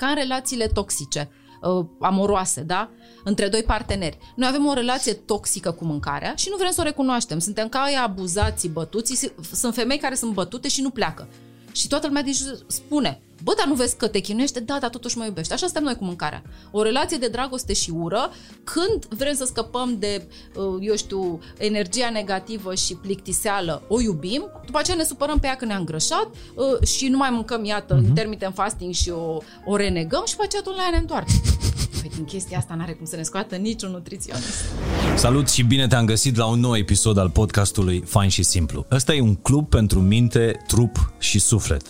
ca în relațiile toxice, uh, amoroase, da? Între doi parteneri. Noi avem o relație toxică cu mâncarea și nu vrem să o recunoaștem. Suntem ca aia abuzații, bătuți. Sunt femei care sunt bătute și nu pleacă. Și toată lumea deci spune, bă, dar nu vezi că te chinuiește? Da, dar totuși mă iubește. Așa suntem noi cu mâncarea. O relație de dragoste și ură, când vrem să scăpăm de, uh, eu știu, energia negativă și plictiseală, o iubim, după aceea ne supărăm pe ea că ne-a îngrășat uh, și nu mai mâncăm, iată, uh-huh. intermittent fasting și o, o renegăm și după aceea tot la ea ne întoarce. Păi din chestia asta n-are cum să ne scoată niciun nutriționist. Salut și bine te-am găsit la un nou episod al podcastului Fain și Simplu. Ăsta e un club pentru minte, trup și suflet.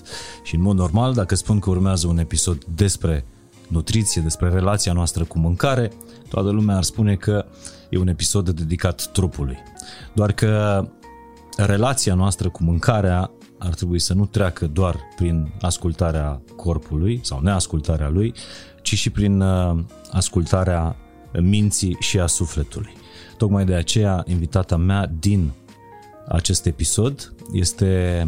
Și în mod normal, dacă spun că urmează un episod despre nutriție, despre relația noastră cu mâncare, toată lumea ar spune că e un episod dedicat trupului. Doar că relația noastră cu mâncarea ar trebui să nu treacă doar prin ascultarea corpului sau neascultarea lui, ci și prin uh, ascultarea minții și a sufletului. Tocmai de aceea, invitata mea din acest episod este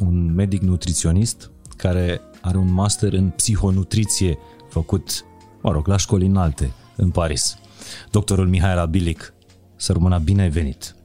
un medic nutriționist care are un master în psihonutriție făcut, mă rog, la școli înalte în Paris. Doctorul Mihail Abilic, să rămână bine venit!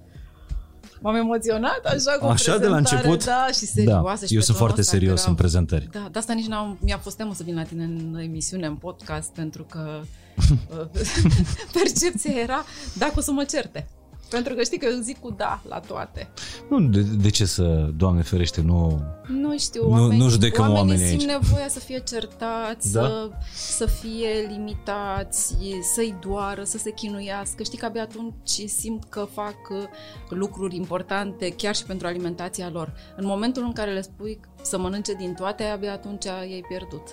M-am emoționat așa cu Așa de la început? Da, și serioasă. Da, și eu sunt foarte serios era... în prezentări. Da, de asta nici n-am, mi-a fost temă să vin la tine în emisiune, în podcast, pentru că percepția era dacă o să mă certe. Pentru că știi că eu zic cu da la toate. Nu, de, de ce să, Doamne ferește, nu... Nu știu, nu, oamenii, nu judecăm oamenii, oamenii simt aici. nevoia să fie certați, Da? să, să fie limitați, să-i doară, să se chinuiască. Știi că abia atunci simt că fac uh, lucruri importante chiar și pentru alimentația lor. În momentul în care le spui să mănânce din toate, abia atunci ei pierdut.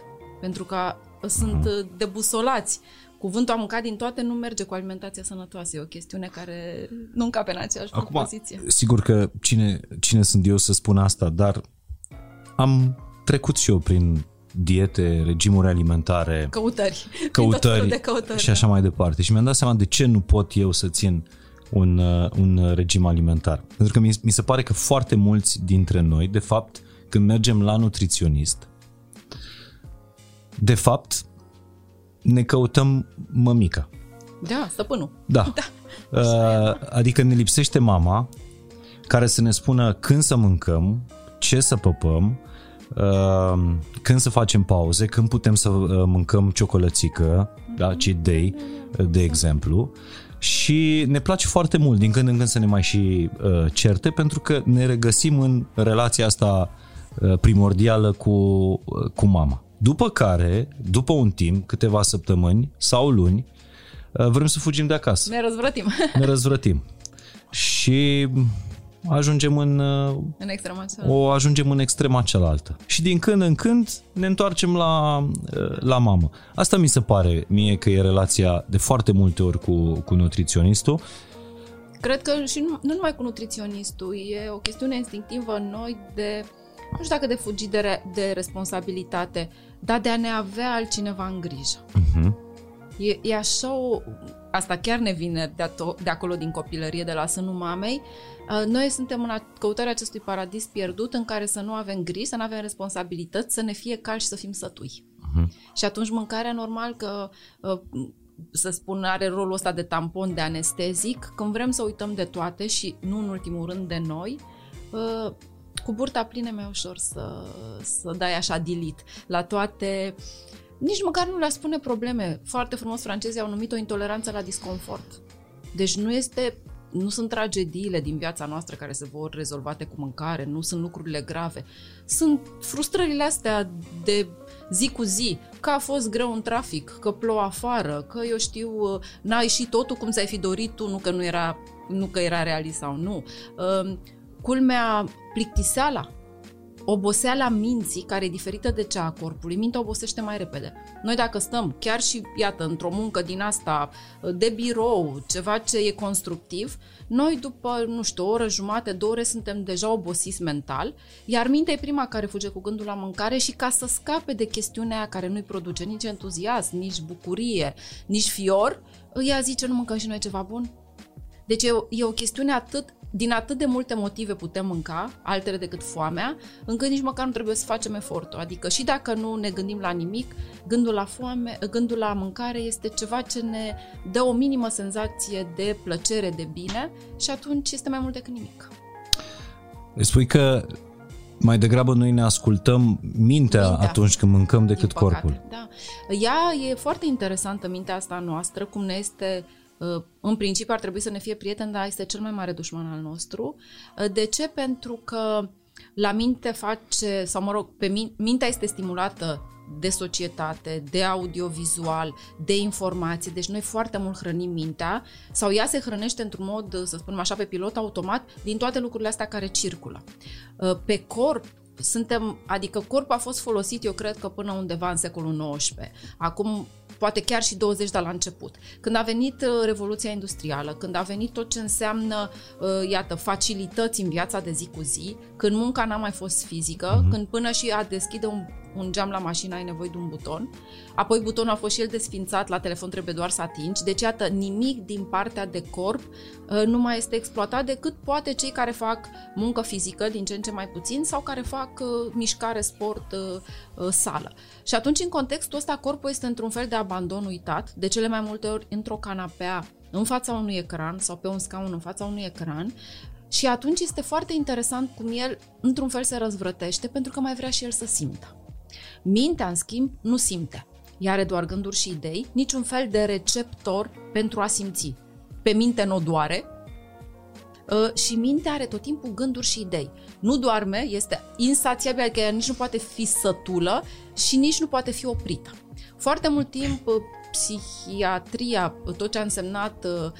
Pentru că sunt uh, debusolați. Cuvântul a mâncat din toate nu merge cu alimentația sănătoasă. E o chestiune care nu încape în aceeași Acum, poziție. sigur că cine, cine sunt eu să spun asta, dar am trecut și eu prin diete, regimuri alimentare, Căutări. Prin tot felul căutări, de căutări și da. așa mai departe. Și mi-am dat seama de ce nu pot eu să țin un, uh, un regim alimentar. Pentru că mi, mi se pare că foarte mulți dintre noi, de fapt, când mergem la nutriționist, de fapt, ne căutăm mămica. Da, stăpânul. Da. Uh, adică ne lipsește mama care să ne spună când să mâncăm, ce să păpăm, uh, când să facem pauze, când putem să uh, mâncăm ciocolățică, da, cheat day, uh, de exemplu. Și ne place foarte mult din când în când să ne mai și uh, certe pentru că ne regăsim în relația asta uh, primordială cu, uh, cu mama. După care, după un timp, câteva săptămâni sau luni, uh, vrem să fugim de acasă Ne răzvrătim ne răzvrătim. Și ajungem în uh, în extrema cealaltă. o ajungem în extrema cealaltă. Și din când în când ne întoarcem la, uh, la mamă. Asta mi se pare mie că e relația de foarte multe ori cu, cu nutriționistul. Cred că și nu, nu numai cu nutriționistul, e o chestiune instinctivă în noi de, nu știu dacă de fugit de, re, de responsabilitate, dar de a ne avea altcineva în grijă. Uh-huh. E, e așa o... Asta chiar ne vine de, ato, de acolo din copilărie, de la sânul mamei. Uh, Noi suntem în a- căutarea acestui paradis pierdut în care să nu avem griji, să nu avem responsabilități, să ne fie cal și să fim sătui. Uh-huh. Și atunci mâncarea normal că uh, să spun are rolul ăsta de tampon, de anestezic, când vrem să uităm de toate și nu în ultimul rând de noi, uh, cu burta plină e mai ușor să, să dai așa delete la toate nici măcar nu le spune probleme. Foarte frumos francezii au numit o intoleranță la disconfort. Deci nu este nu sunt tragediile din viața noastră care se vor rezolvate cu mâncare, nu sunt lucrurile grave. Sunt frustrările astea de zi cu zi, că a fost greu în trafic, că plouă afară, că eu știu, n-a ieșit totul cum ți-ai fi dorit tu, nu că nu era, nu că era realist sau nu. Uh, Culmea, plictiseala, oboseala minții, care e diferită de cea a corpului, mintea obosește mai repede. Noi dacă stăm chiar și, iată, într-o muncă din asta de birou, ceva ce e constructiv, noi după, nu știu, o oră jumate, două ore suntem deja obosiți mental, iar mintea e prima care fuge cu gândul la mâncare și ca să scape de chestiunea aia care nu-i produce nici entuziasm, nici bucurie, nici fior, ea zice, nu mâncăm și noi ceva bun? Deci e o, e o chestiune atât din atât de multe motive putem mânca, altele decât foamea, încât nici măcar nu trebuie să facem efortul. Adică și dacă nu ne gândim la nimic, gândul la foame, gândul la mâncare este ceva ce ne dă o minimă senzație de plăcere, de bine și atunci este mai mult decât nimic. Îi spui că mai degrabă noi ne ascultăm mintea, mintea. atunci când mâncăm decât corpul. Da. Ea e foarte interesantă, mintea asta noastră, cum ne este uh, în principiu ar trebui să ne fie prieten, dar este cel mai mare dușman al nostru. Uh, de ce? Pentru că la minte face, sau mă rog, pe mintea este stimulată de societate, de audiovizual, de informație. Deci noi foarte mult hrănim mintea sau ea se hrănește într-un mod, să spunem așa, pe pilot automat din toate lucrurile astea care circulă. Uh, pe corp suntem, adică corpul a fost folosit, eu cred că până undeva în secolul XIX. Acum poate chiar și 20 de la început. Când a venit uh, Revoluția Industrială, când a venit tot ce înseamnă, uh, iată, facilități în viața de zi cu zi, când munca n-a mai fost fizică, mm-hmm. când până și a deschide un un geam la mașină ai nevoie de un buton. Apoi butonul a fost și el desfințat, la telefon trebuie doar să atingi. Deci, iată, nimic din partea de corp uh, nu mai este exploatat decât poate cei care fac muncă fizică, din ce în ce mai puțin, sau care fac uh, mișcare, sport, uh, sală. Și atunci, în contextul ăsta, corpul este într-un fel de abandon uitat, de cele mai multe ori într-o canapea, în fața unui ecran sau pe un scaun în fața unui ecran și atunci este foarte interesant cum el, într-un fel, se răzvrătește pentru că mai vrea și el să simtă. Mintea, în schimb, nu simte. Ea are doar gânduri și idei, niciun fel de receptor pentru a simți. Pe minte nu doare, ă, și mintea are tot timpul gânduri și idei. Nu doarme, este insațiabilă, adică ea nici nu poate fi sătulă și nici nu poate fi oprită. Foarte mult timp ă, psihiatria, tot ce a însemnat ă,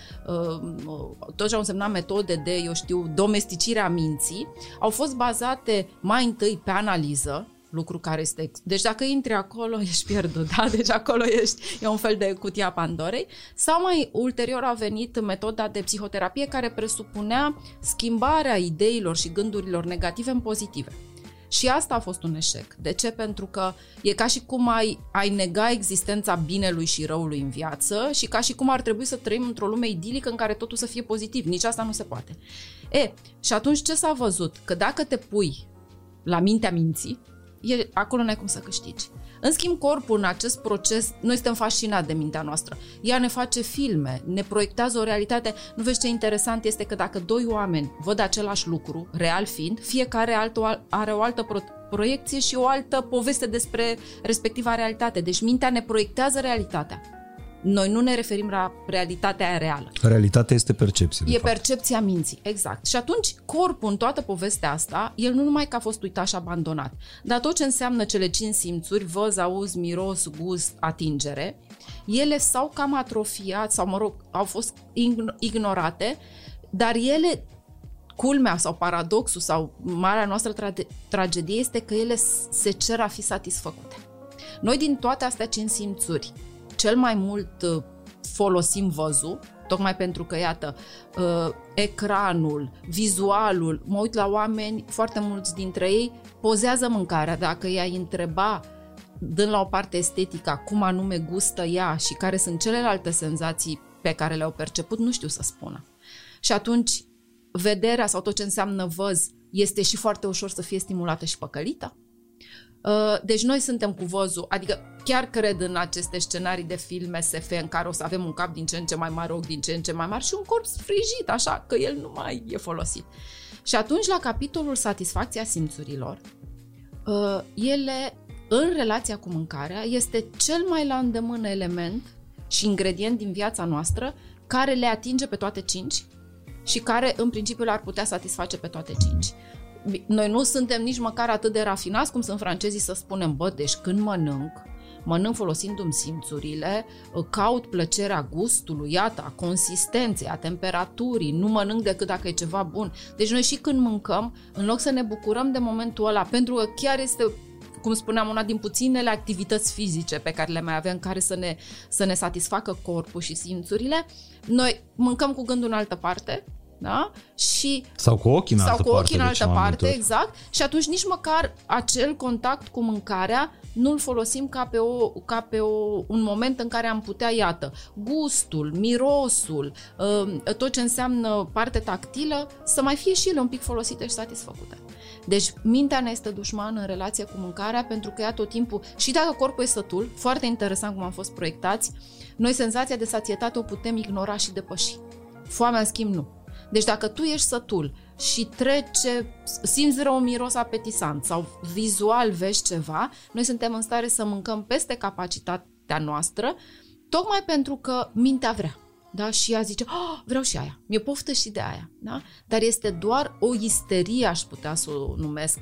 tot ce au însemnat metode de, eu știu, domesticirea minții, au fost bazate mai întâi pe analiză, lucru care este... Deci dacă intri acolo, ești pierdut, da? Deci acolo ești, e un fel de cutia Pandorei. Sau mai ulterior a venit metoda de psihoterapie care presupunea schimbarea ideilor și gândurilor negative în pozitive. Și asta a fost un eșec. De ce? Pentru că e ca și cum ai, ai nega existența binelui și răului în viață și ca și cum ar trebui să trăim într-o lume idilică în care totul să fie pozitiv. Nici asta nu se poate. E, și atunci ce s-a văzut? Că dacă te pui la mintea minții, e, acolo n-ai cum să câștigi. În schimb, corpul în acest proces, noi suntem fascinați de mintea noastră. Ea ne face filme, ne proiectează o realitate. Nu vezi ce interesant este că dacă doi oameni văd același lucru, real fiind, fiecare altul are o altă pro- proiecție și o altă poveste despre respectiva realitate. Deci mintea ne proiectează realitatea. Noi nu ne referim la realitatea aia reală. Realitatea este percepție. E fapt. percepția minții, exact. Și atunci, corpul în toată povestea asta, el nu numai că a fost uitat și abandonat, dar tot ce înseamnă cele cinci simțuri, văz, auz, miros, gust, atingere, ele s-au cam atrofiat sau, mă rog, au fost ignorate, dar ele culmea sau paradoxul sau marea noastră tra- tragedie este că ele se cer a fi satisfăcute. Noi din toate astea cinci simțuri, cel mai mult uh, folosim văzul, tocmai pentru că, iată, uh, ecranul, vizualul, mă uit la oameni, foarte mulți dintre ei pozează mâncarea. Dacă i-ai întreba dând la o parte estetica cum anume gustă ea și care sunt celelalte senzații pe care le-au perceput, nu știu să spună. Și atunci, vederea sau tot ce înseamnă văz este și foarte ușor să fie stimulată și păcălită. Uh, deci noi suntem cu văzul, adică chiar cred în aceste scenarii de filme SF în care o să avem un cap din ce în ce mai mare, ochi din ce în ce mai mare și un corp sfrijit, așa, că el nu mai e folosit. Și atunci, la capitolul satisfacția simțurilor, uh, ele, în relația cu mâncarea, este cel mai la îndemână element și ingredient din viața noastră care le atinge pe toate cinci și care, în principiu, le-ar putea satisface pe toate cinci noi nu suntem nici măcar atât de rafinați cum sunt francezii să spunem, bă, deci când mănânc, mănânc folosindu-mi simțurile, caut plăcerea gustului, iată, a consistenței, a temperaturii, nu mănânc decât dacă e ceva bun. Deci noi și când mâncăm, în loc să ne bucurăm de momentul ăla, pentru că chiar este cum spuneam, una din puținele activități fizice pe care le mai avem care să ne, să ne satisfacă corpul și simțurile, noi mâncăm cu gândul în altă parte da? Și, sau cu ochii în sau altă cu ochii parte, în altă parte, ori. exact. Și atunci nici măcar acel contact cu mâncarea nu-l folosim ca pe, o, ca pe o, un moment în care am putea, iată, gustul, mirosul, uh, tot ce înseamnă parte tactilă, să mai fie și ele un pic folosite și satisfăcute. Deci mintea ne este dușman în relație cu mâncarea pentru că ea tot timpul, și dacă corpul e sătul, foarte interesant cum am fost proiectați, noi senzația de sațietate o putem ignora și depăși. Foamea, în schimb, nu. Deci dacă tu ești sătul și trece, simți rău miros apetisant sau vizual vezi ceva, noi suntem în stare să mâncăm peste capacitatea noastră, tocmai pentru că mintea vrea. Da? Și ea zice, oh, vreau și aia, mi-e poftă și de aia. Da? Dar este doar o isterie, aș putea să o numesc,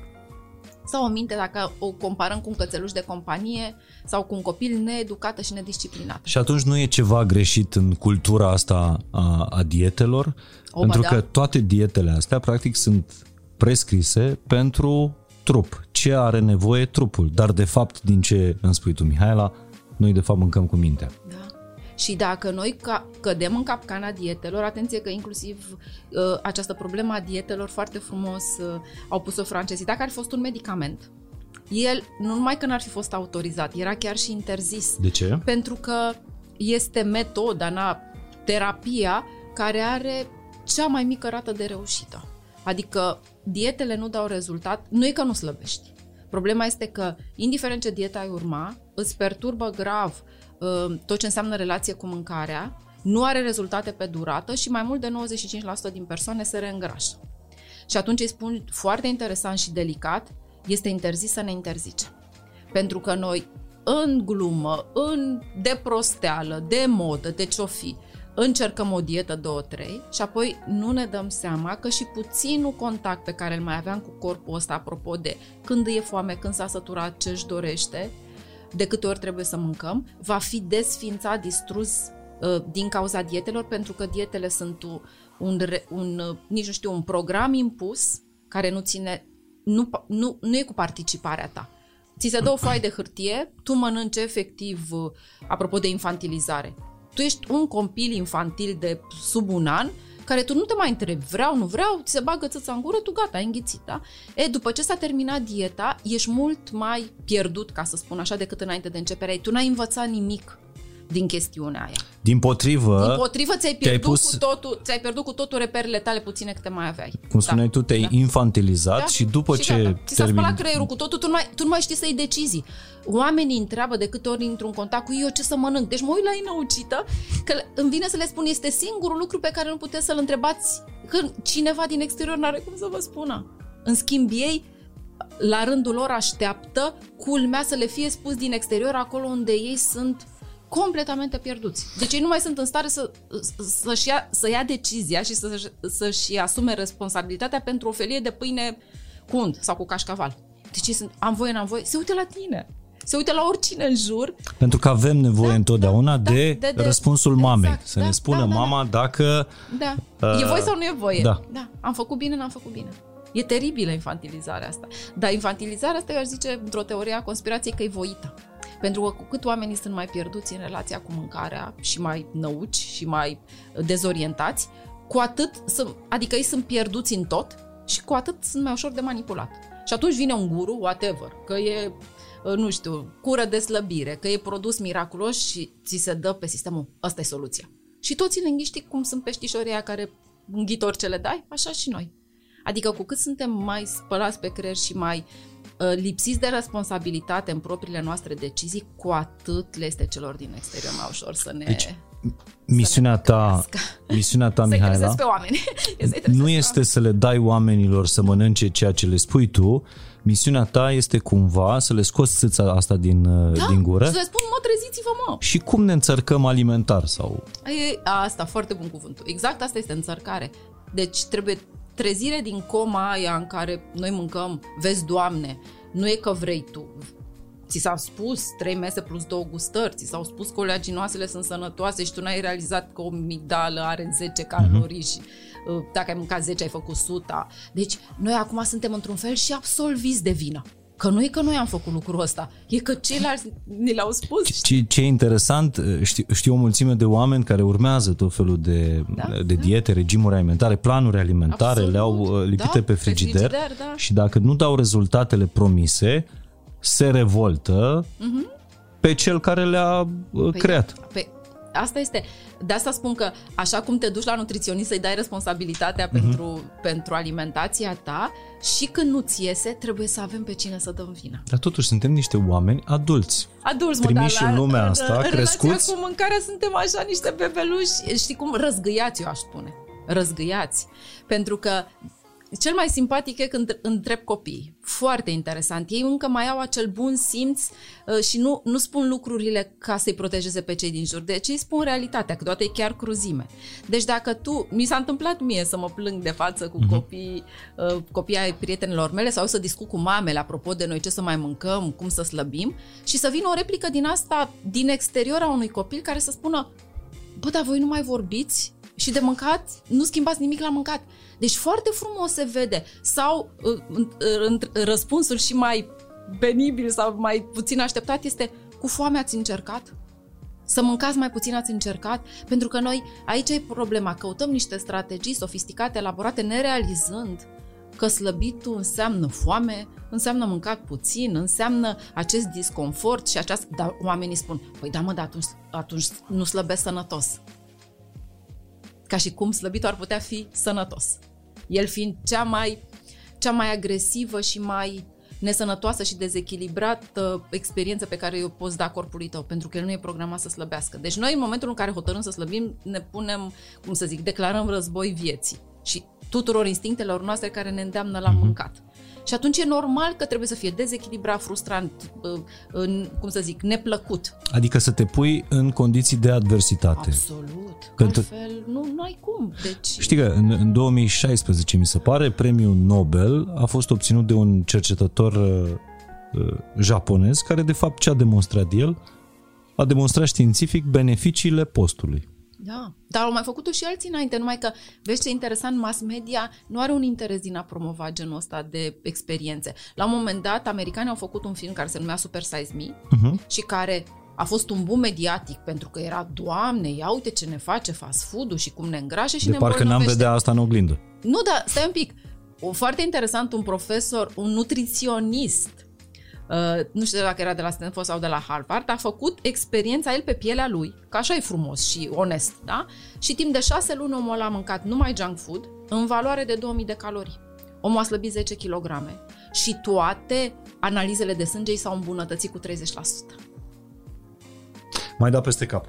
sau o minte dacă o comparăm cu un cățeluș de companie sau cu un copil needucată și nedisciplinată. Și atunci nu e ceva greșit în cultura asta a, a dietelor, o, pentru da. că toate dietele astea practic sunt prescrise pentru trup, ce are nevoie trupul, dar de fapt din ce îmi spui tu Mihaela, noi de fapt mâncăm cu mintea. Da. Și dacă noi ca, cădem în capcana dietelor, atenție că inclusiv uh, această problemă a dietelor foarte frumos uh, au pus-o francezii. Dacă ar fi fost un medicament, el nu numai că n-ar fi fost autorizat, era chiar și interzis. De ce? Pentru că este metoda, na, terapia care are cea mai mică rată de reușită. Adică dietele nu dau rezultat, nu e că nu slăbești. Problema este că, indiferent ce dietă ai urma, îți perturbă grav uh, tot ce înseamnă relație cu mâncarea, nu are rezultate pe durată și mai mult de 95% din persoane se reîngrașă. Și atunci îi spun foarte interesant și delicat, este interzis să ne interzice. Pentru că noi, în glumă, în de prosteală, de modă, de ce-o fi, încercăm o dietă, două, trei și apoi nu ne dăm seama că și puținul contact pe care îl mai aveam cu corpul ăsta, apropo de când e foame, când s-a săturat, ce își dorește, de câte ori trebuie să mâncăm, va fi desfințat, distrus uh, din cauza dietelor, pentru că dietele sunt un, un, un nici nu știu, un program impus care nu ține, nu, nu, nu e cu participarea ta. Ți se dă o foaie de hârtie, tu mănânci efectiv, uh, apropo de infantilizare, tu ești un copil infantil de sub un an care tu nu te mai întrebi, vreau, nu vreau, ți se bagă țâța în gură, tu gata, ai înghițit, da? E, după ce s-a terminat dieta, ești mult mai pierdut, ca să spun așa, decât înainte de începere. Tu n-ai învățat nimic din chestiunea aia. Din potrivă, din potrivă ți-ai pierdut, pus... cu totul, ți-ai pierdut cu totul reperele tale puține câte mai aveai. Cum spuneai da. tu, te-ai da. infantilizat da? și după și ce gata. Ți s-a termin... spălat creierul cu totul, tu nu, mai, tu nu mai știi să iei decizii. Oamenii întreabă de câte ori intru în contact cu eu ce să mănânc. Deci mă uit la inaucită că îmi vine să le spun este singurul lucru pe care nu puteți să-l întrebați când cineva din exterior n-are cum să vă spună. În schimb ei la rândul lor așteaptă culmea să le fie spus din exterior acolo unde ei sunt completamente pierduți. Deci ei nu mai sunt în stare să, să-și ia, să ia decizia și să, să-și asume responsabilitatea pentru o felie de pâine cu unt sau cu cașcaval. Deci ei sunt, am voie, n-am voie, se uită la tine. Se uită la oricine în jur. Pentru că avem nevoie da, întotdeauna da, de, de, de răspunsul exact, mamei. Să da, ne spună da, da, mama da. dacă... Da. Uh, e voie sau nu e voie? Da. da. Am făcut bine, n-am făcut bine. E teribilă infantilizarea asta. Dar infantilizarea asta, eu aș zice, într-o teorie a conspirației, că e voită. Pentru că cu cât oamenii sunt mai pierduți în relația cu mâncarea și mai năuci și mai dezorientați, cu atât, sunt, adică ei sunt pierduți în tot și cu atât sunt mai ușor de manipulat. Și atunci vine un guru, whatever, că e, nu știu, cură de slăbire, că e produs miraculos și ți se dă pe sistemul, ăsta e soluția. Și toți în înghiști cum sunt peștișorii care înghit orice le dai, așa și noi. Adică cu cât suntem mai spălați pe creier și mai Uh, lipsiți de responsabilitate în propriile noastre decizii, cu atât le este celor din exterior mai ușor să ne... Deci, misiunea ta, misiunea ta, Mihaela, pe oameni. nu este să le dai oamenilor să mănânce ceea ce le spui tu, misiunea ta este cumva să le scoți țâța asta din, uh, da, din gură. să le spun, mă, treziți-vă, mă. Și cum ne înțărcăm alimentar sau... E, asta, foarte bun cuvântul. Exact asta este înțărcare. Deci trebuie trezire din coma aia în care noi mâncăm, vezi, Doamne, nu e că vrei tu. Ți s-a spus trei mese plus două gustări, ți s-au spus că oleaginoasele sunt sănătoase și tu n-ai realizat că o migdală are 10 calorii mm-hmm. și uh, dacă ai mâncat 10 ai făcut 100. Deci noi acum suntem într-un fel și absolviți de vină Că nu e că noi am făcut lucrul ăsta, e că ceilalți ni l-au spus. Ce, ce e interesant, știu, știu o mulțime de oameni care urmează tot felul de, da? de da. diete, regimuri alimentare, planuri alimentare, Absolut. le-au uh, lipite da, pe frigider, pe frigider da. și dacă nu dau rezultatele promise, se revoltă uh-huh. pe cel care le-a uh, păi, creat. Pe, asta este, de asta spun că așa cum te duci la nutriționist să-i dai responsabilitatea uh-huh. pentru, pentru alimentația ta și când nu-ți iese, trebuie să avem pe cine să dăm vina. Dar totuși suntem niște oameni adulți. Adulți, trimiși mă, în lumea asta, crescuți. cu mâncarea suntem așa niște bebeluși, știi cum, răzgâiați, eu aș spune. Răzgâiați. Pentru că cel mai simpatic e când întreb copiii. Foarte interesant. Ei încă mai au acel bun simț uh, și nu, nu spun lucrurile ca să-i protejeze pe cei din jur. Deci îi spun realitatea, că toate e chiar cruzime. Deci dacă tu, mi s-a întâmplat mie să mă plâng de față cu uh-huh. copii, uh, copii ai prietenilor mele sau să discut cu mamele apropo de noi ce să mai mâncăm, cum să slăbim și să vină o replică din asta, din exterior a unui copil care să spună bă, dar voi nu mai vorbiți? Și de mâncat, nu schimbați nimic la mâncat. Deci foarte frumos se vede. Sau uh, răspunsul și mai benibil sau mai puțin așteptat este cu foame ați încercat? Să mâncați mai puțin ați încercat? Pentru că noi, aici e problema, căutăm niște strategii sofisticate, elaborate, nerealizând că slăbitul înseamnă foame, înseamnă mâncat puțin, înseamnă acest disconfort și această... Dar oamenii spun, păi da mă, dar atunci, atunci nu slăbesc sănătos. Ca și cum slăbitul ar putea fi sănătos el fiind cea mai, cea mai agresivă și mai nesănătoasă și dezechilibrată experiență pe care o poți da corpului tău, pentru că el nu e programat să slăbească. Deci noi, în momentul în care hotărâm să slăbim, ne punem, cum să zic, declarăm război vieții și tuturor instinctelor noastre care ne îndeamnă la mhm. mâncat. Și atunci e normal că trebuie să fie dezechilibrat, frustrant, în, cum să zic, neplăcut. Adică să te pui în condiții de adversitate. Absolut. Că Altfel nu, nu ai cum. Deci... Știi că în, în 2016, mi se pare, premiul Nobel a fost obținut de un cercetător uh, uh, japonez care, de fapt, ce a demonstrat el? A demonstrat științific beneficiile postului. Da, dar au mai făcut-o și alții înainte, numai că, vezi ce interesant, mass media nu are un interes din a promova genul ăsta de experiențe. La un moment dat, americanii au făcut un film care se numea Super Size Me uh-huh. și care a fost un boom mediatic pentru că era, Doamne, ia uite ce ne face fast food-ul și cum ne îngrașe și de ne parcă n-am vedea asta în oglindă. Nu, dar stai un pic. O, foarte interesant, un profesor, un nutriționist Uh, nu știu dacă era de la Stanford sau de la Harvard, a făcut experiența el pe pielea lui, că așa e frumos și onest, da? Și timp de șase luni omul ăla a mâncat numai junk food în valoare de 2000 de calorii. Omul a slăbit 10 kg și toate analizele de sânge s-au îmbunătățit cu 30%. Mai da peste cap.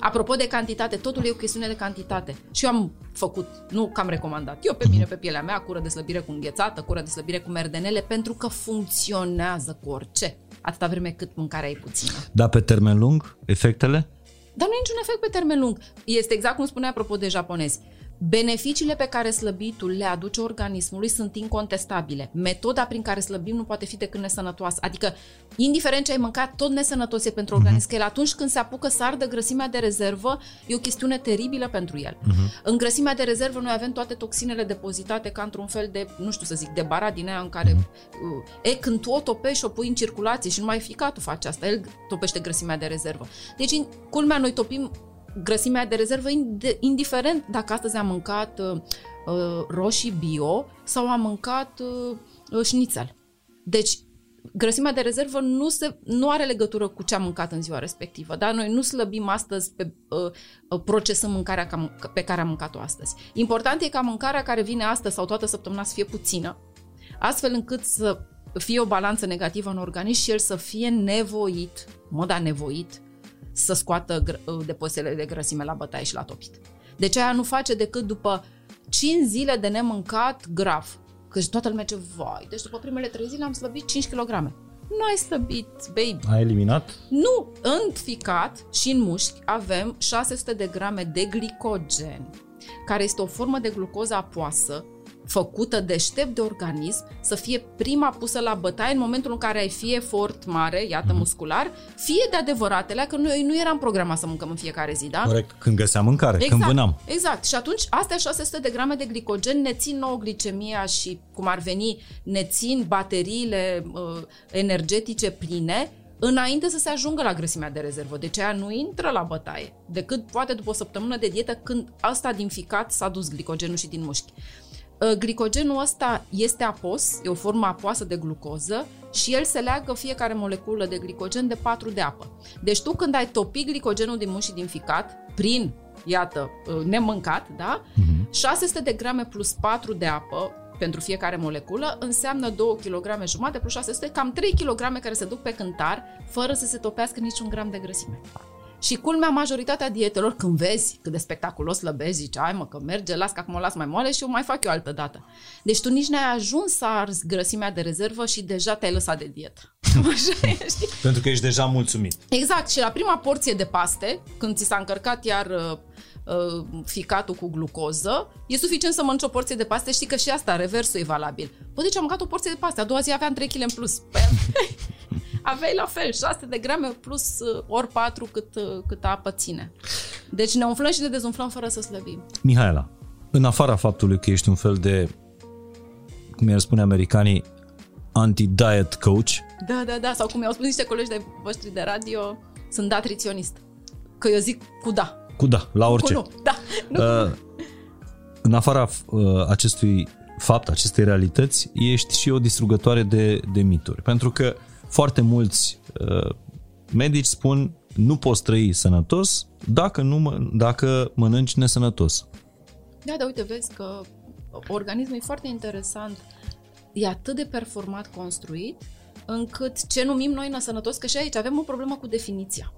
Apropo de cantitate, totul e o chestiune de cantitate. Și eu am făcut, nu că am recomandat, eu pe mine, pe pielea mea, cură de slăbire cu înghețată, cură de slăbire cu merdenele, pentru că funcționează cu orice, atâta vreme cât mâncarea e puțină. Dar pe termen lung, efectele? Dar nu e niciun efect pe termen lung. Este exact cum spunea apropo de japonezi. Beneficiile pe care slăbitul le aduce organismului sunt incontestabile. Metoda prin care slăbim nu poate fi decât nesănătoasă. Adică, indiferent ce ai mâncat, tot nesănătos e pentru organism. Uh-huh. Că el atunci când se apucă să ardă grăsimea de rezervă, e o chestiune teribilă pentru el. Uh-huh. În grăsimea de rezervă noi avem toate toxinele depozitate ca într-un fel de, nu știu să zic, de bara din aia în care... Uh-huh. E, când tu o topești și o pui în circulație și numai ficatul face asta, el topește grăsimea de rezervă. Deci, culmea, noi topim grăsimea de rezervă, indiferent dacă astăzi am mâncat uh, uh, roșii bio sau am mâncat uh, uh, șnițel. Deci, grăsimea de rezervă nu, se, nu are legătură cu ce am mâncat în ziua respectivă. Da? Noi nu slăbim astăzi pe uh, uh procesăm mâncarea ca, pe care am mâncat-o astăzi. Important e ca mâncarea care vine astăzi sau toată săptămâna să fie puțină, astfel încât să fie o balanță negativă în organism și el să fie nevoit, moda nevoit, să scoată uh, depozitele de grăsime la bătaie și la topit. Deci aia nu face decât după 5 zile de nemâncat grav. Că toată lumea ce vai, deci după primele 3 zile am slăbit 5 kg. Nu ai slăbit, baby. Ai eliminat? Nu, în ficat și în mușchi avem 600 de grame de glicogen, care este o formă de glucoză apoasă făcută deștept de organism, să fie prima pusă la bătaie în momentul în care ai fie efort mare, iată, mm-hmm. muscular, fie de adevăratele, că noi nu eram programat să mâncăm în fiecare zi, da? Corect, când găseam mâncare, exact, când vânam. Exact, și atunci astea 600 de grame de glicogen ne țin nouă glicemia și, cum ar veni, ne țin bateriile uh, energetice pline înainte să se ajungă la grăsimea de rezervă. Deci aia nu intră la bătaie, decât poate după o săptămână de dietă când asta din ficat s-a dus glicogenul și din mușchi. Ă, glicogenul ăsta este apos, e o formă apoasă de glucoză și el se leagă fiecare moleculă de glicogen de 4 de apă. Deci tu când ai topit glicogenul din mușchi și din ficat, prin, iată, ă, nemâncat, da? Uh-huh. Mhm. 600 de grame plus 4 de apă pentru fiecare moleculă înseamnă 2 kg jumate plus 600, cam 3 kg care se duc pe cântar fără să se topească niciun gram de grăsime. Și culmea, majoritatea dietelor, când vezi cât de spectaculos slăbezi, zici, ai mă, că merge, las că acum o las mai moale și o mai fac eu altă dată. Deci tu nici n-ai ajuns să arzi grăsimea de rezervă și deja te-ai lăsat de dietă. Așa e, Pentru că ești deja mulțumit. Exact. Și la prima porție de paste, când ți s-a încărcat iar uh, uh, ficatul cu glucoză, e suficient să mănânci o porție de paste, știi că și asta, reversul e valabil. Păi deci am mâncat o porție de paste, a doua zi aveam 3 kg în plus. Păi, aveai la fel 6 de grame plus uh, ori 4 cât, uh, cât apă ține. Deci ne umflăm și ne dezumflăm fără să slăbim. Mihaela, în afara faptului că ești un fel de, cum i-ar spune americanii, anti-diet coach. Da, da, da, sau cum i-au spus niște colegi de voștri de radio, sunt datriționist. Că eu zic cu da. Cu da, la orice. Cu nu, da. Nu uh, în afara uh, acestui fapt, acestei realități, ești și o distrugătoare de, de mituri. Pentru că foarte mulți uh, medici spun nu poți trăi sănătos dacă, nu, dacă mănânci nesănătos. Da, dar uite, vezi că organismul e foarte interesant. E atât de performat construit încât ce numim noi nesănătos, că și aici avem o problemă cu definiția.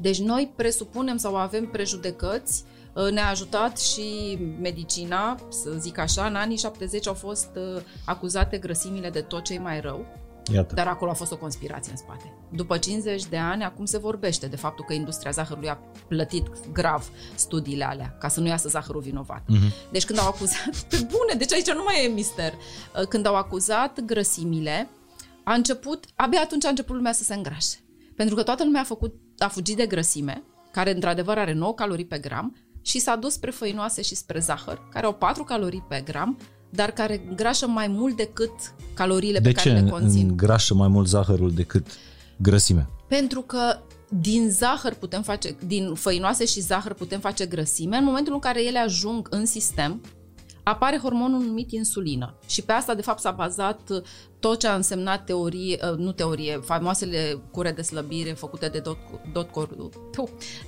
Deci noi presupunem sau avem prejudecăți, uh, ne-a ajutat și medicina, să zic așa, în anii 70 au fost uh, acuzate grăsimile de tot ce mai rău. Iată. Dar acolo a fost o conspirație în spate. După 50 de ani, acum se vorbește de faptul că industria zahărului a plătit grav studiile alea, ca să nu iasă zahărul vinovat. Uh-huh. Deci când au acuzat, pe bune, deci aici nu mai e mister, uh, când au acuzat grăsimile, a început, abia atunci a început lumea să se îngrașe. Pentru că toată lumea a, făcut, a fugit de grăsime, care într-adevăr are 9 calorii pe gram, și s-a dus spre făinoase și spre zahăr, care au 4 calorii pe gram, dar care îngrașă mai mult decât caloriile de pe care le conțin. De ce îngrașă mai mult zahărul decât grăsimea? Pentru că din zahăr putem face, din făinoase și zahăr putem face grăsime în momentul în care ele ajung în sistem, apare hormonul numit insulină. Și pe asta, de fapt, s-a bazat tot ce a însemnat teorie, uh, nu teorie, faimoasele cure de slăbire făcute de, dot, dot,